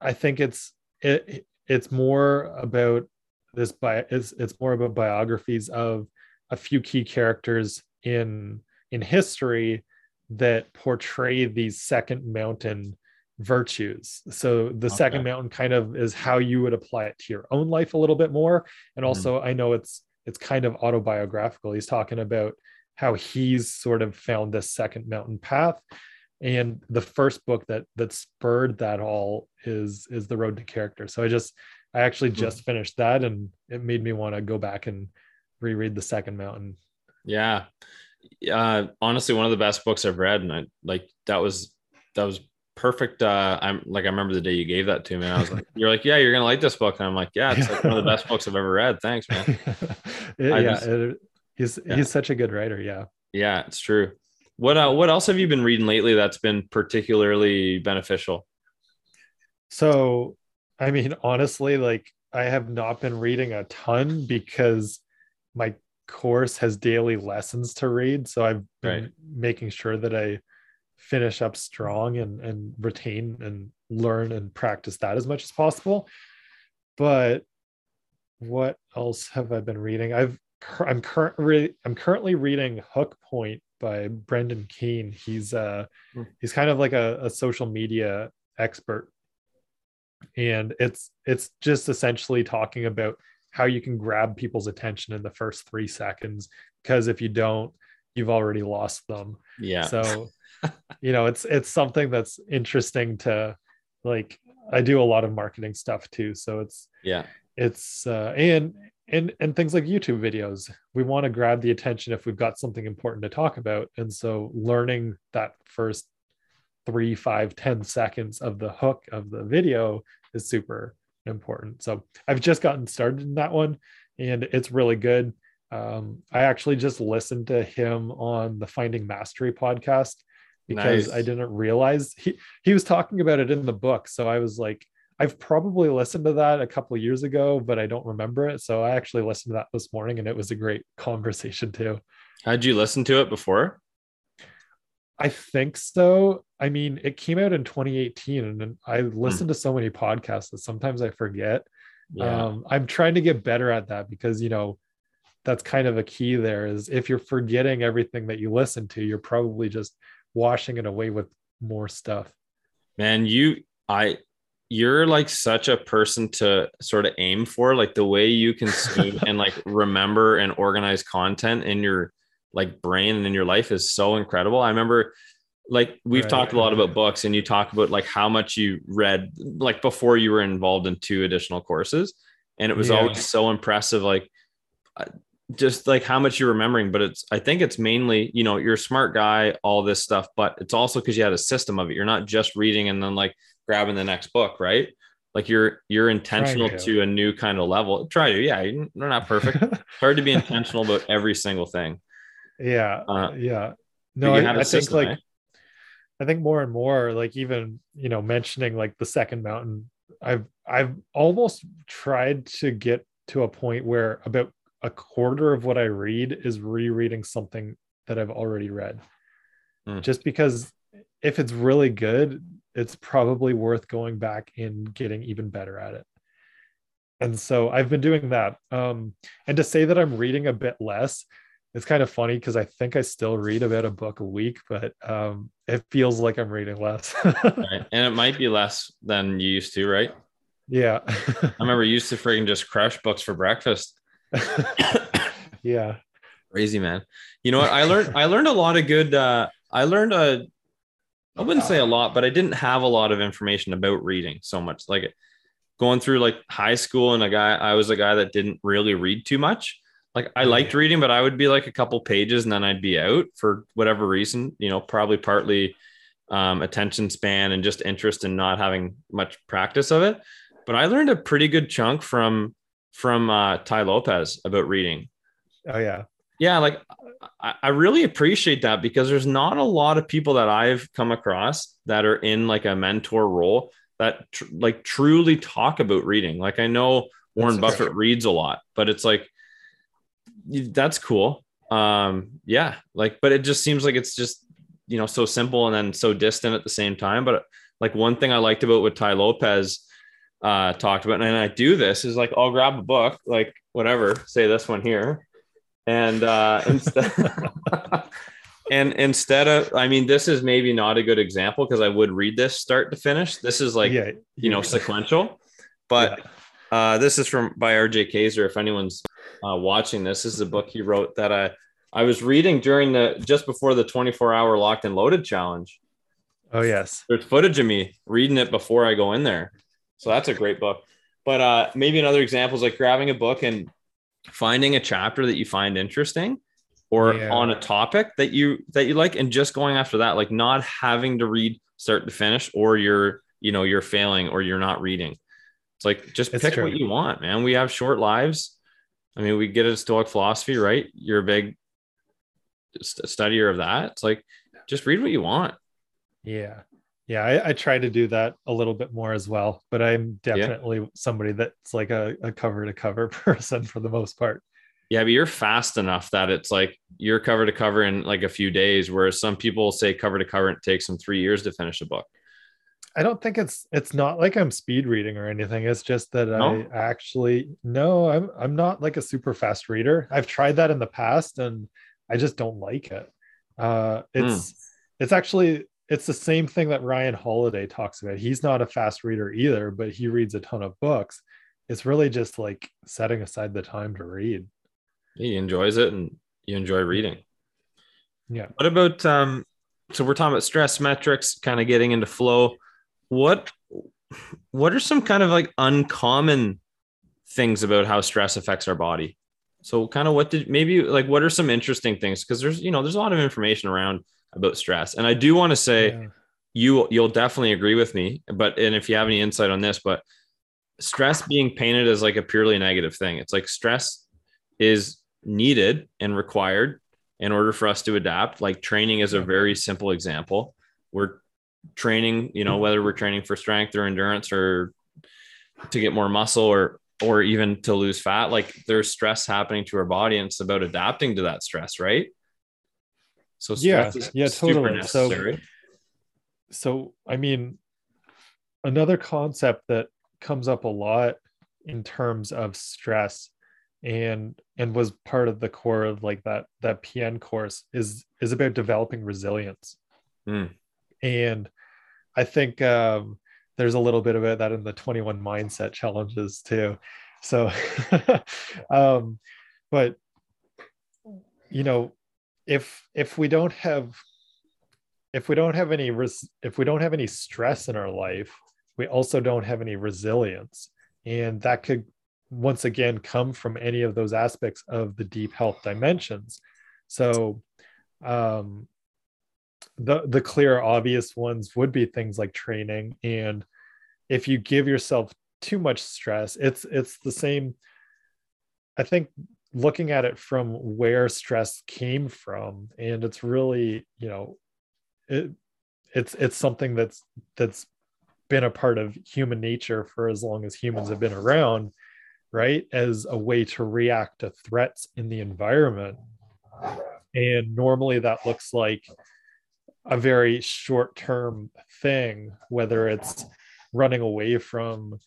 i think it's it it's more about this by it's it's more about biographies of a few key characters in in history that portray these second mountain virtues. So the second mountain kind of is how you would apply it to your own life a little bit more. And Mhm. also i know it's it's kind of autobiographical. He's talking about how he's sort of found this second mountain path. And the first book that that spurred that all is is the road to character. So i just i actually just finished that and it made me want to go back and reread the second mountain Yeah. Uh honestly one of the best books I've read and I like that was that was perfect uh I'm like I remember the day you gave that to me and I was like you're like yeah you're going to like this book and I'm like yeah it's like one of the best books I've ever read. Thanks man. It- yeah just- it- he's Yeah. he's such a good writer yeah Yeah, it's true. What uh what else have you been reading lately that's been particularly beneficial? so i mean honestly like i have not been reading a ton because my course has daily lessons to read so i've been Right. making sure that i finish up strong and and retain and learn and practice that as much as possible but what else have i been reading i've i'm currently i'm currently reading hook point by brendan kane he's uh Hmm. he's kind of like a, a social media expert and it's it's just essentially talking about how you can grab people's attention in the first three seconds because if you don't you've already lost them Yeah. so you know it's it's something that's interesting to like i do a lot of marketing stuff too so it's yeah. it's uh and and and things like youtube videos we want to grab the attention if we've got something important to talk about and so learning that first three five ten seconds of the hook of the video is super important so i've just gotten started in that one and it's really good um, i actually just listened to him on the finding mastery podcast because Nice. i didn't realize he he was talking about it in the book so i was like I've probably listened to that a couple of years ago, but I don't remember it. So I actually listened to that this morning and it was a great conversation too. How'd you listened to it before? I think so. I mean, it came out in 2018 and I listened to so many podcasts that sometimes I forget. Yeah. Um, I'm trying to get better at that because, you know, that's kind of a key there is if you're forgetting everything that you listen to, you're probably just washing it away with more stuff. Man, you, I, you're like such a person to sort of aim for, like the way you consume and like remember and organize content in your like brain and in your life is so incredible. I remember like we've Right. talked a lot about books and you talk about like how much you read like before you were involved in two additional courses and it was Yeah. always so impressive like uh, just like how much you're remembering but it's i think it's mainly you know you're a smart guy all this stuff but it's also because you had a system of it you're not just reading and then like grabbing the next book right like you're you're intentional to. to a new kind of level try to yeah you're not perfect hard to be intentional about every single thing yeah. Uh, yeah. No, I, I think like, eh? I think more and more, like even you know, mentioning like the second mountain, I've I've almost tried to get to a point where about a quarter of what I read is rereading something that I've already read. Hmm. Just because if it's really good, it's probably worth going back and getting even better at it. And so I've been doing that. Um, and to say that I'm reading a bit less, it's kind of funny because I think I still read about a book a week, but um, it feels like I'm reading less. right? and it might be less than you used to right yeah. i remember used to freaking just crush books for breakfast yeah. crazy man you know what i learned i learned a lot of good uh i learned a i wouldn't say a lot but i didn't have a lot of information about reading so much like going through like high school and a guy i was a guy that didn't really read too much like i liked reading but i would be like a couple pages and then i'd be out for whatever reason you know probably partly um, attention span and just interest in not having much practice of it. But i learned a pretty good chunk from from uh, tai lopez about reading. Oh, yeah. yeah like I, I really appreciate that because there's not a lot of people that i've come across that are in like a mentor role that tr- like truly talk about reading. Like i know warren That's buffett reads a lot but it's like that's cool. Um yeah like but it just seems like it's just you know so simple and then so distant at the same time. But like one thing i liked about what tai lopez uh talked about and i do this is like i'll grab a book like whatever say this one here and uh instead and instead of i mean this is maybe not a good example because i would read this start to finish. This is like yeah. you know sequential. But uh this is from by rj kayzer if anyone's uh watching this this is a book he wrote that i i was reading during the just before the 24 hour locked and loaded challenge Oh, yes. there's footage of me reading it before I go in there. So that's a great book. But uh, maybe another example is like grabbing a book and finding a chapter that you find interesting or Yeah. on a topic that you that you like and just going after that like not having to read start to finish or you're you know you're failing or you're not reading it's like just It's pick true. what you want man we have short lives i mean we get a stoic philosophy right you're a big st- studier of that it's like just read what you want Yeah. Yeah. I, I try to do that a little bit more as well, but I'm definitely somebody that's like a, a cover to cover person for the most part. Yeah, but you're fast enough that it's like you're cover to cover in like a few days, whereas some people say cover to cover it takes them three years to finish a book. I don't think it's it's not like I'm speed reading or anything. It's just that No? I actually no, I'm I'm not like a super fast reader. I've tried that in the past and I just don't like it. Uh it's it's actually it's the same thing that Ryan Holiday talks about. He's not a fast reader either, but he reads a ton of books. It's really just like setting aside the time to read. He enjoys it and you enjoy reading. Yeah. What about um so we're talking about stress metrics, kind of getting into flow. What what are some kind of like uncommon things about how stress affects our body? So kind of what did maybe like what are some interesting things? Because there's you know there's a lot of information around about stress. And I do want to say Yeah. you you'll definitely agree with me but and if you have any insight on this but stress being painted as like a purely negative thing it's like stress is needed and required in order for us to adapt like training is a very simple example we're training you know whether we're training for strength or endurance or to get more muscle or or even to lose fat like there's stress happening to our body and it's about adapting to that stress right so Yeah, yeah, totally. So- necessary. so i mean another concept that comes up a lot in terms of stress and and was part of the core of like that that pn course is is about developing resilience Mm. And i think um there's a little bit about that in the 21 mindset challenges too. So um but you know if if we don't have if we don't have any res- if we don't have any stress in our life we also don't have any resilience. And that could once again come from any of those aspects of the deep health dimensions. So um the the clear obvious ones would be things like training. And if you give yourself too much stress it's it's the same. I think looking at it from where stress came from and it's really you know it it's it's something that's that's been a part of human nature for as long as humans have been around right? As a way to react to threats in the environment. And normally that looks like a very short term thing whether it's running away from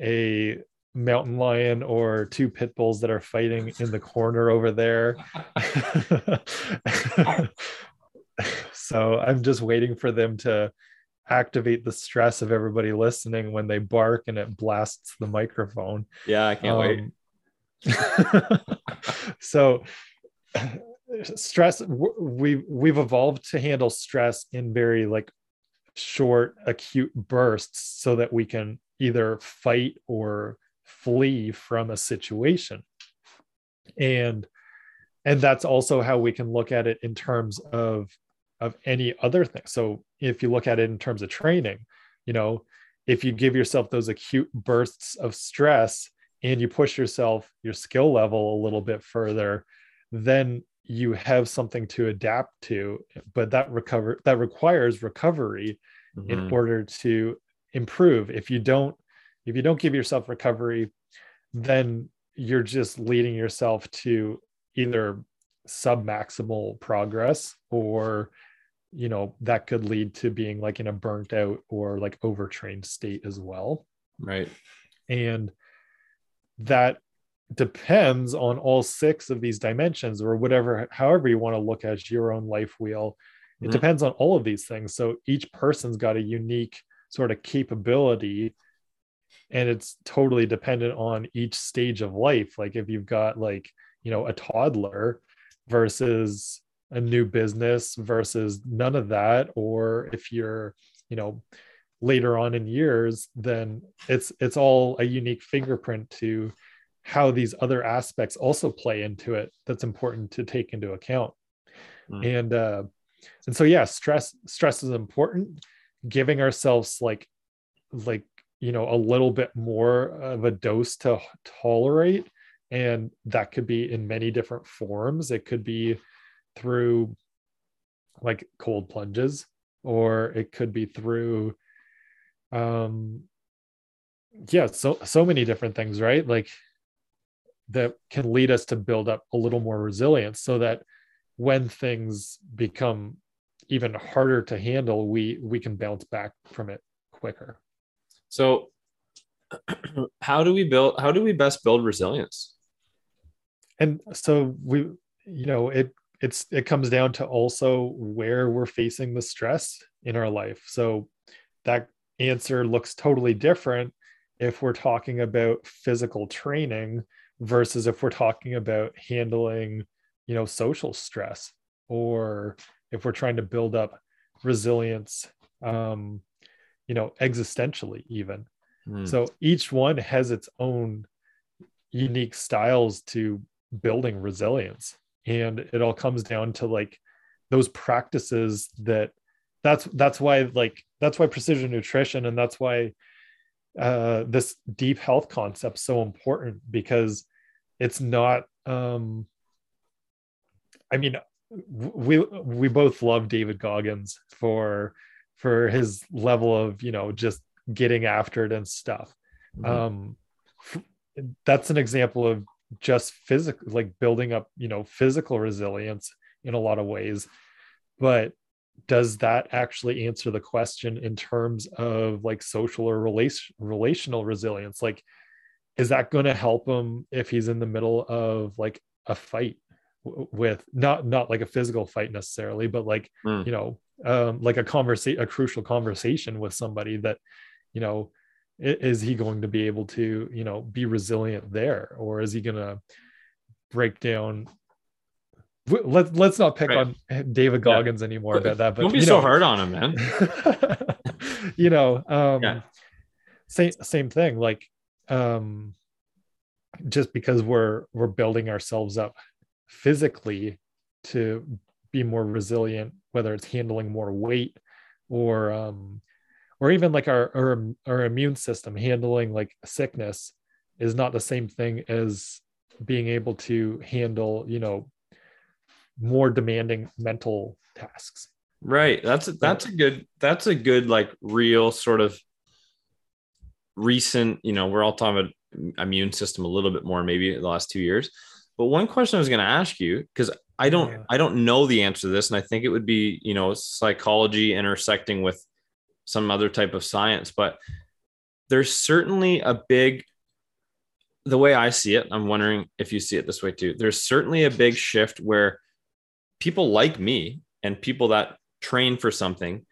a mountain lion or two pit bulls that are fighting in the corner over there. So i'm just waiting for them to activate the stress of everybody listening when they bark and it blasts the microphone. Yeah i can't wait. Um, so stress we we've evolved to handle stress in very like short acute bursts so that we can either fight or flee from a situation. And and that's also how we can look at it in terms of of any other thing. So if you look at it in terms of training you know if you give yourself those acute bursts of stress and you push yourself your skill level a little bit further then you have something to adapt to but that recover that requires recovery in Mhm. order to improve. If you don't if you don't give yourself recovery then you're just leading yourself to either submaximal progress or you know that could lead to being like in a burnt out or like overtrained state as well. Right. And that depends on all six of these dimensions or whatever however you want to look at your own life wheel. It Mhm. depends on all of these things. So each person's got a unique sort of capability and it's totally dependent on each stage of life. Like if you've got like you know a toddler versus a new business versus none of that or if you're you know later on in years then it's it's all a unique fingerprint to how these other aspects also play into it that's important to take into account. Mm. and uh and so yeah stress stress is important. Giving ourselves like like you know a little bit more of a dose to tolerate and that could be in many different forms. It could be through like cold plunges or it could be through um yeah so so many different things right? Like that can lead us to build up a little more resilience so that when things become even harder to handle we we can bounce back from it quicker. So how do we build how do we best build resilience? And so we you know it it's it comes down to also where we're facing the stress in our life. So that answer looks totally different if we're talking about physical training versus if we're talking about handling you know social stress or if we're trying to build up resilience um you know existentially even Hmm. so each one has its own unique styles to building resilience and it all comes down to like those practices that that's that's why like that's why precision nutrition and that's why uh this deep health concept so important because it's not um i mean we we both love david goggins for for his level of you know just getting after it and stuff Mhm. um f- that's an example of just physical like building up you know physical resilience in a lot of ways but does that actually answer the question in terms of like social or relation relational resilience like is that going to help him if he's in the middle of like a fight with not not like a physical fight necessarily but like Mm. you know um like a conversation a crucial conversation with somebody that you know is he going to be able to you know be resilient there or is he going to break down W- let, let's not pick Right. on david Yeah. goggins anymore about that but Don't be so know, hard on him, man. you know um Yeah. same same thing like um just because we're we're building ourselves up physically to be more resilient whether it's handling more weight or um or even like our our, our immune system handling like sickness is not the same thing as being able to handle you know more demanding mental tasks Right. That's a, that's a good that's a good like real sort of recent, you know, we're all talking about immune system a little bit more maybe the last 2 years. But one question I was going to ask you cuz I don't Yeah. I don't know the answer to this and I think it would be, you know, psychology intersecting with some other type of science, but there's certainly a big the way I see it, I'm wondering if you see it this way too. There's certainly a big shift where people like me and people that train for something,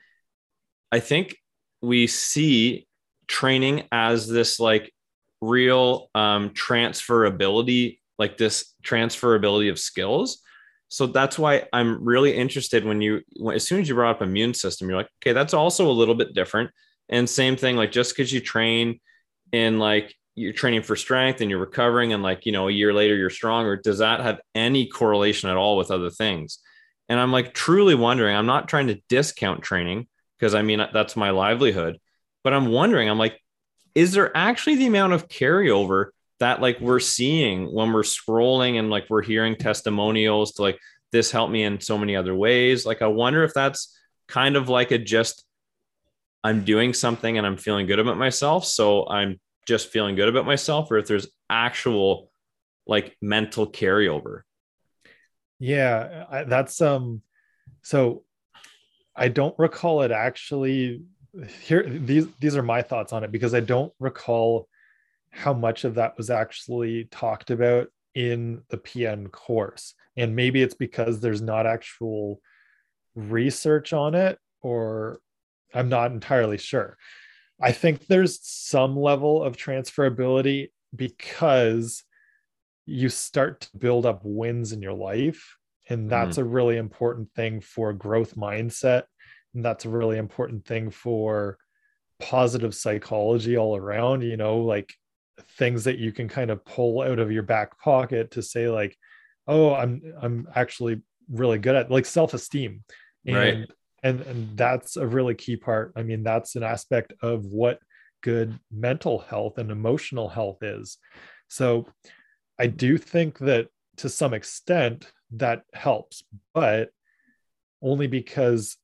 I think we see training as this like real um, transferability, like this transferability of skills. So that's why I'm really interested when you, when, as soon as you brought up immune system, you're like, okay, that's also a little bit different. And same thing, like just because you train in like you're training for strength and you're recovering and like, you know, a year later you're stronger, does that have any correlation at all with other things? And I'm like truly wondering, I'm not trying to discount training because I mean, that's my livelihood, but I'm wondering, I'm like, is there actually the amount of carryover that like we're seeing when we're scrolling and like we're hearing testimonials to like this helped me in so many other ways? Like, I wonder if that's kind of like a just I'm doing something and I'm feeling good about myself. So I'm just feeling good about myself, or if there's actual like mental carryover. Yeah, I, that's um so I don't recall it actually here these these are my thoughts on it because I don't recall how much of that was actually talked about in the PN course. And maybe it's because there's not actual research on it or I'm not entirely sure. I think there's some level of transferability because you start to build up wins in your life. And that's hmm. a really important thing for growth mindset. And that's a really important thing for positive psychology all around, you know, like things that you can kind of pull out of your back pocket to say, like, oh, I'm I'm actually really good at like self-esteem. And Right. And and that's a really key part. I mean, that's an aspect of what good mental health and emotional health is. So I do think that to some extent that helps, but only because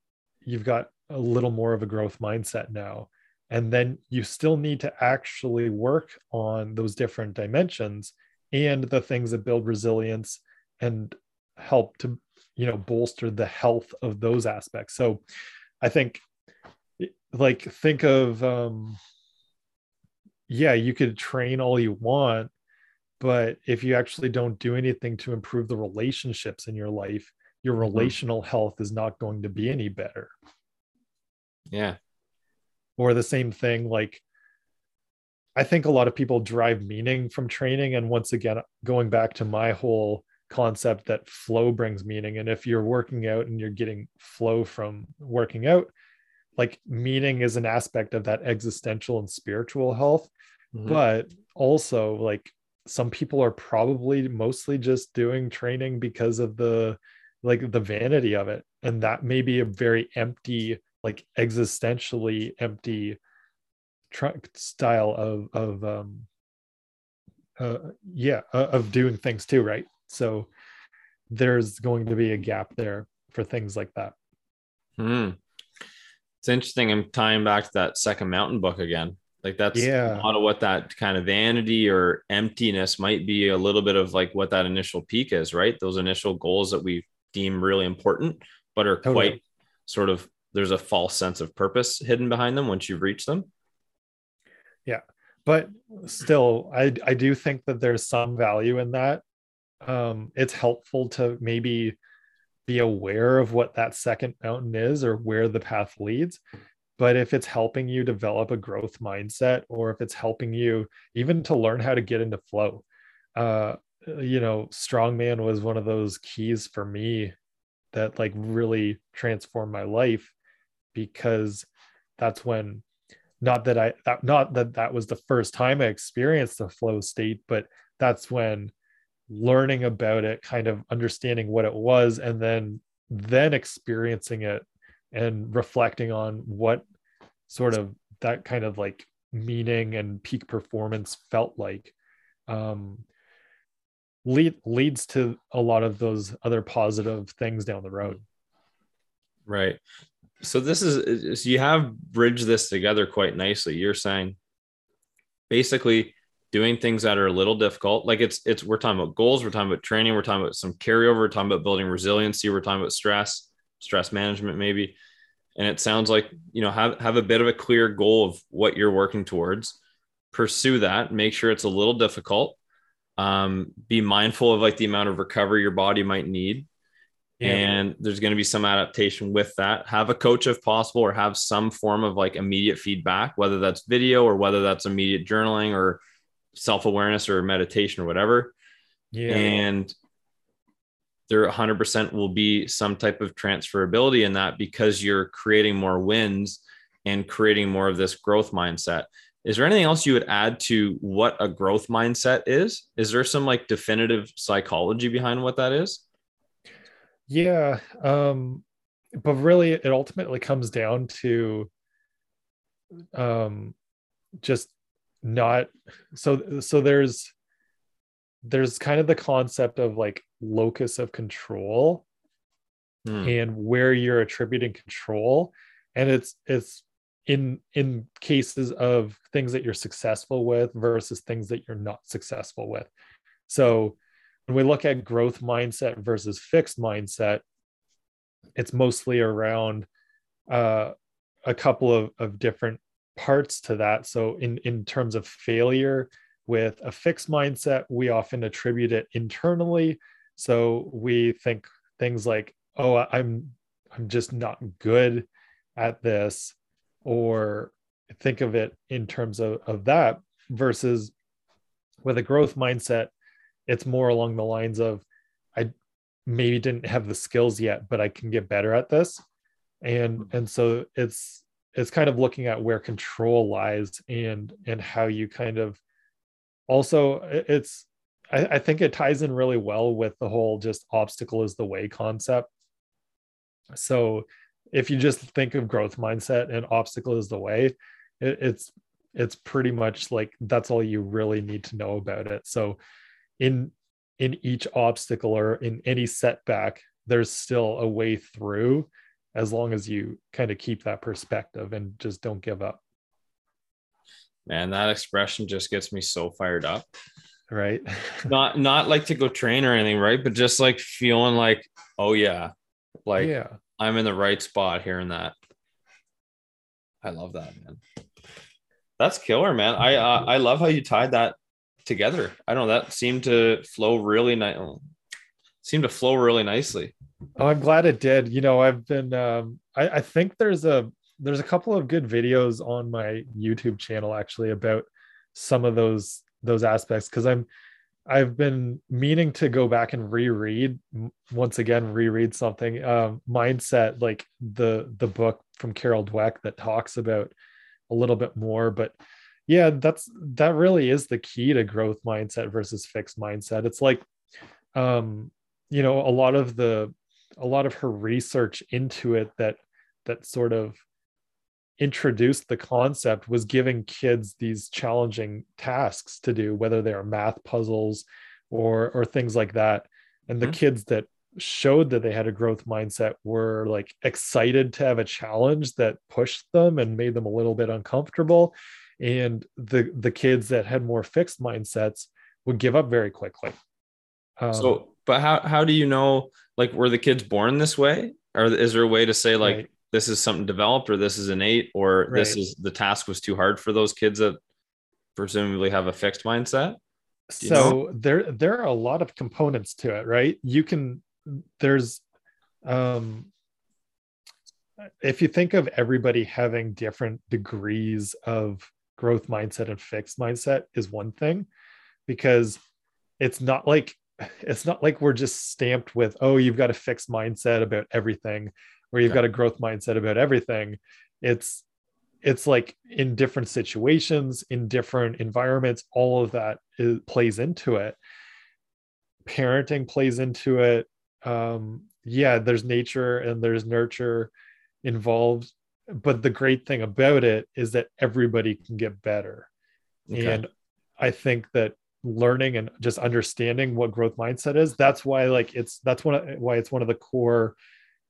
you've got a little more of a growth mindset now. And then you still need to actually work on those different dimensions and the things that build resilience and help to, you know, bolster the health of those aspects. So I think like think of um yeah, you could train all you want, but if you actually don't do anything to improve the relationships in your life, your Mhm. relational health is not going to be any better. Yeah. Or the same thing, like I think a lot of people derive meaning from training. And once again, going back to my whole concept that flow brings meaning. And if you're working out and you're getting flow from working out, like meaning is an aspect of that existential and spiritual health. Mhm. But also, like some people are probably mostly just doing training because of the like the vanity of it. And that may be a very empty, like existentially empty tr- style of of um uh yeah uh, of doing things too right so there's going to be a gap there for things like that Hmm. It's interesting. I'm tying back to that second mountain book again. Like that's Yeah. a lot of what that kind of vanity or emptiness might be a little bit of like what that initial peak is, right? Those initial goals that we deem really important, but are Totally. quite sort of there's a false sense of purpose hidden behind them once you've reached them. Yeah. But still i i do think that there's some value in that um it's helpful to maybe be aware of what that second mountain is or where the path leads. But if it's helping you develop a growth mindset or if it's helping you even to learn how to get into flow uh you know strongman was one of those keys for me that like really transformed my life because that's when not that I that, not that that was the first time I experienced the flow state, but that's when learning about it, kind of understanding what it was, and then then experiencing it and reflecting on what sort of that kind of like meaning and peak performance felt like um lead leads to a lot of those other positive things down the road Right. So this is so you have bridged this together quite nicely. You're saying basically doing things that are a little difficult. Like it's it's we're talking about goals, we're talking about training, we're talking about some carryover, we're talking about building resiliency, we're talking about stress, stress management maybe. And it sounds like, you know, have have a bit of a clear goal of what you're working towards. Pursue that, make sure it's a little difficult. Um, be mindful of like the amount of recovery your body might need and there's going to be some adaptation with that have a coach if possible or have some form of like immediate feedback whether that's video or whether that's immediate journaling or self-awareness or meditation or whatever. Yeah. And there 100% will be some type of transferability in that because you're creating more wins and creating more of this growth mindset. Is there anything else you would add to what a growth mindset is? Is there some like definitive psychology behind what that is? Yeah. Um, but really it ultimately comes down to um just not so so there's there's kind of the concept of like locus of control Hmm. and where you're attributing control and it's it's in in cases of things that you're successful with versus things that you're not successful with so when we look at growth mindset versus fixed mindset it's mostly around uh, a couple of, of different parts to that. So in in terms of failure with a fixed mindset we often attribute it internally. So we think things like oh i'm i'm just not good at this or think of it in terms of, of that versus with a growth mindset it's more along the lines of i maybe didn't have the skills yet but i can get better at this. And and so it's it's kind of looking at where control lies and and how you kind of also it's I, I think it ties in really well with the whole just obstacle is the way concept. So if you just think of growth mindset and obstacle is the way it, it's it's pretty much like that's all you really need to know about it. So in in each obstacle or in any setback there's still a way through as long as you kind of keep that perspective and just don't give up Man, that expression just gets me so fired up. right Not not like to go train or anything, right? But just like feeling like, oh yeah, like yeah I'm in the right spot hearing that. I love that, man. That's killer, man. I uh, I love how you tied that together. I don't know that seemed to flow really nice. Seemed to flow really nicely. Oh, I'm glad it did. You know, I've been um I, I think there's a there's a couple of good videos on my YouTube channel actually about some of those those aspects because I'm I've been meaning to go back and reread once again reread something um mindset like the the book from Carol Dweck that talks about a little bit more but yeah that's that really is the key to growth mindset versus fixed mindset it's like um you know a lot of the a lot of her research into it that that sort of introduced the concept was giving kids these challenging tasks to do whether they're math puzzles or or things like that. And the Mhm. kids that showed that they had a growth mindset were like excited to have a challenge that pushed them and made them a little bit uncomfortable. And the the kids that had more fixed mindsets would give up very quickly. Um, so but how how do you know like were the kids born this way or is there a way to say like right. this is something developed or this is innate or right. this is the task was too hard for those kids that presumably have a fixed mindset so know? there there are a lot of components to it right you can there's um if you think of everybody having different degrees of growth mindset and fixed mindset is one thing because it's not like it's not like we're just stamped with oh you've got a fixed mindset about everything or you've yeah. got a growth mindset about everything it's it's like in different situations in different environments all of that is, plays into it parenting plays into it um, yeah, there's nature and there's nurture involved. But the great thing about it is that everybody can get better. Okay. And I think that learning and just understanding what growth mindset is, that's why like it's that's one why it's one of the core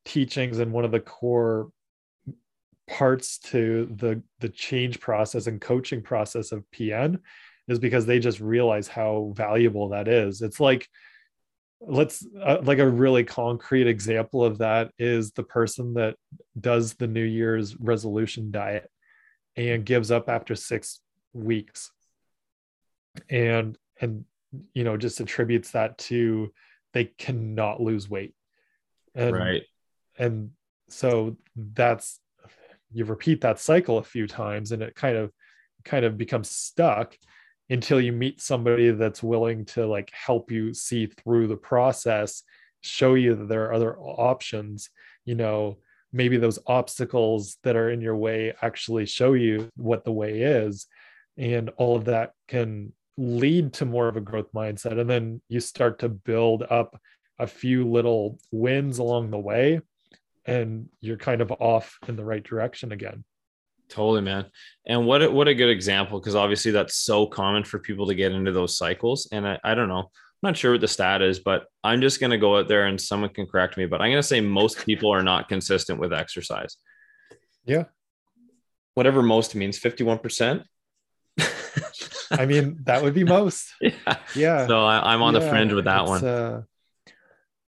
teachings and one of the core parts to the the change process and coaching process of PN is because they just realize how valuable that is. It's like let's uh, like a really concrete example of that is the person that does the new year's resolution diet and gives up after 6 weeks and and you know just attributes that to they cannot lose weight. And right. and so that's you repeat that cycle a few times and it kind of kind of becomes stuck until you meet somebody that's willing to like help you see through the process show you that there are other options you know maybe those obstacles that are in your way actually show you what the way is. And all of that can lead to more of a growth mindset and then you start to build up a few little wins along the way and you're kind of off in the right direction again Totally, man. And what a, what a good example because obviously that's so common for people to get into those cycles. And I, I don't know, I'm not sure what the stat is, but I'm just going to go out there and someone can correct me. But I'm going to say most people are not consistent with exercise. Yeah. Whatever most means, 51%. I mean, that would be most. Yeah. Yeah. So I, am on yeah, the fringe with that one. Uh...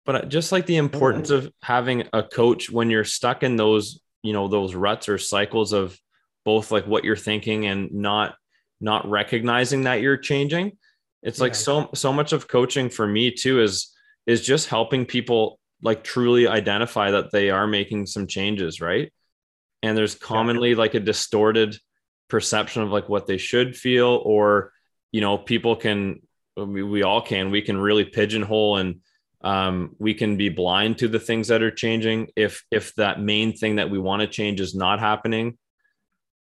But just like the importance oh. of having a coach when you're stuck in those, you know, those ruts or cycles of both like what you're thinking and not not recognizing that you're changing it's yeah. like so so much of coaching for me too is is just helping people like truly identify that they are making some changes right and there's commonly like a distorted perception of like what they should feel or you know people can we, we all can we can really pigeonhole and um, we can be blind to the things that are changing if if that main thing that we want to change is not happening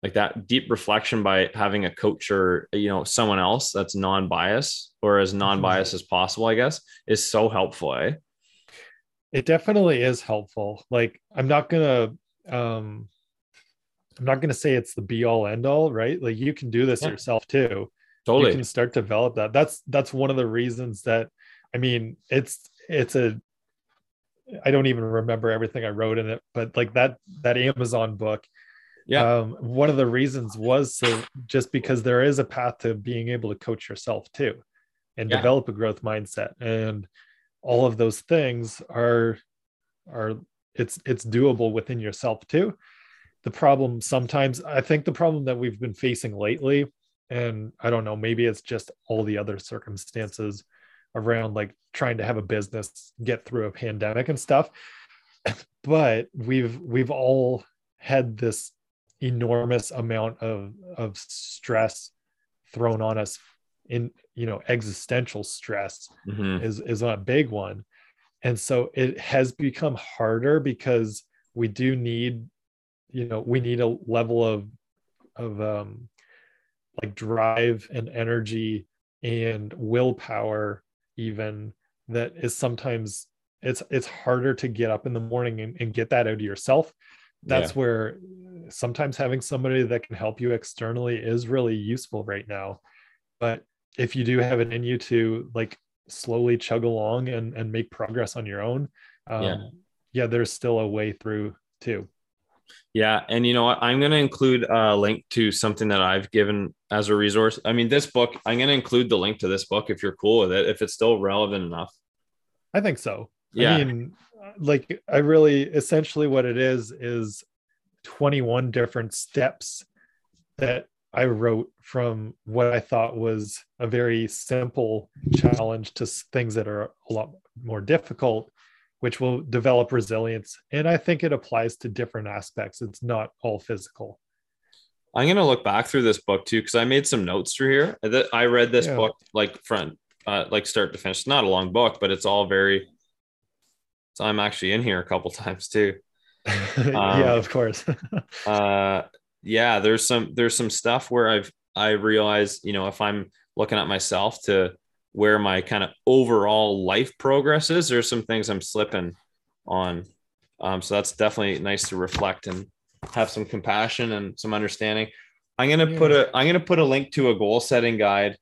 like that deep reflection by having a coach or you know someone else that's non-biased or as non-biased mm-hmm. as possible i guess is so helpful eh? it definitely is helpful like i'm not gonna um i'm not gonna say it's the be all end all right? Like you can do this yeah. yourself too. Totally. you can start to develop that. That's that's one of the reasons that i mean it's it's a i don't even remember everything i wrote in it but like that that amazon book yeah. um, one of the reasons was so just because there is a path to being able to coach yourself too and yeah. develop a growth mindset. And all of those things are are it's it's doable within yourself too the problem sometimes i think the problem that we've been facing lately and i don't know maybe it's just all the other circumstances around like trying to have a business get through a pandemic and stuff but we've we've all had this enormous amount of of stress thrown on us in you know existential stress mm-hmm. is is a big one and so it has become harder because we do need you know we need a level of of um like drive and energy and willpower even that is sometimes it's it's harder to get up in the morning and, and get that out of yourself that's yeah. where sometimes having somebody that can help you externally is really useful right now but if you do have it in you to like slowly chug along and and make progress on your own um, Yeah. yeah there's still a way through too Yeah, and you know what? I'm going to include a link to something that I've given as a resource. I mean, this book. I'm going to include the link to this book if you're cool with it, if it's still relevant enough. i think so Yeah, i mean like i really essentially what it is is 21 different steps that i wrote from what i thought was a very simple challenge to things that are a lot more difficult which will develop resilience and i think it applies to different aspects it's not all physical I'm going to look back through this book too because I made some notes through here. That I read this Yeah. book like front, uh, like start to finish. It's not a long book, but it's all very. So I'm actually in here a couple times too. yeah of course uh yeah there's some there's some stuff where i've i realize you know if i'm looking at myself to where my kind of overall life progress is there's some things i'm slipping on. Um so that's definitely nice to reflect and have some compassion and some understanding. I'm gonna put a i'm gonna put a link to a goal setting guide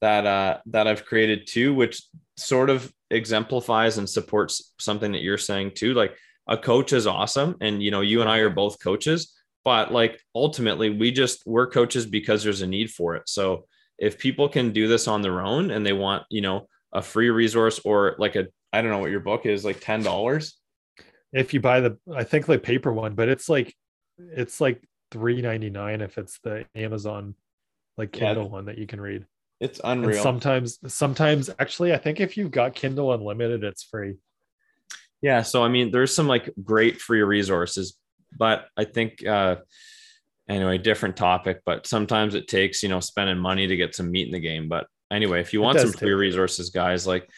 that uh that i've created too which sort of exemplifies and supports something that you're saying too. Like a coach is awesome and you know you and i are both coaches but like ultimately we just we're coaches because there's a need for it. So if people can do this on their own and they want you know a free resource or like a i don't know what your book is like ten dollars? If you buy the i think the paper one but it's like it's like 3.99 if it's the amazon like Yeah. kindle one that you can read. It's and unreal. sometimes sometimes actually i think if you've got kindle unlimited it's free. Yeah so i mean there's some like great free resources but i think uh anyway different topic but sometimes it takes you know spending money to get some meat in the game. But anyway if you want some free resources guys like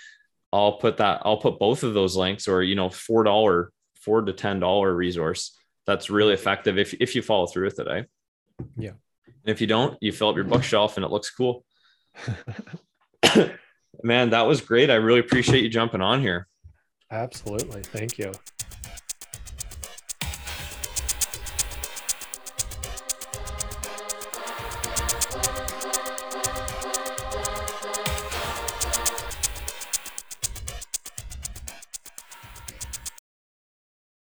i'll put that i'll put both of those links or you know four dollar four to ten dollar resource that's really effective if, if you follow through with it eh? Yeah. and if you don't you fill up your bookshelf and it looks cool. Man that was great. I really appreciate you jumping on here. Absolutely. Thank you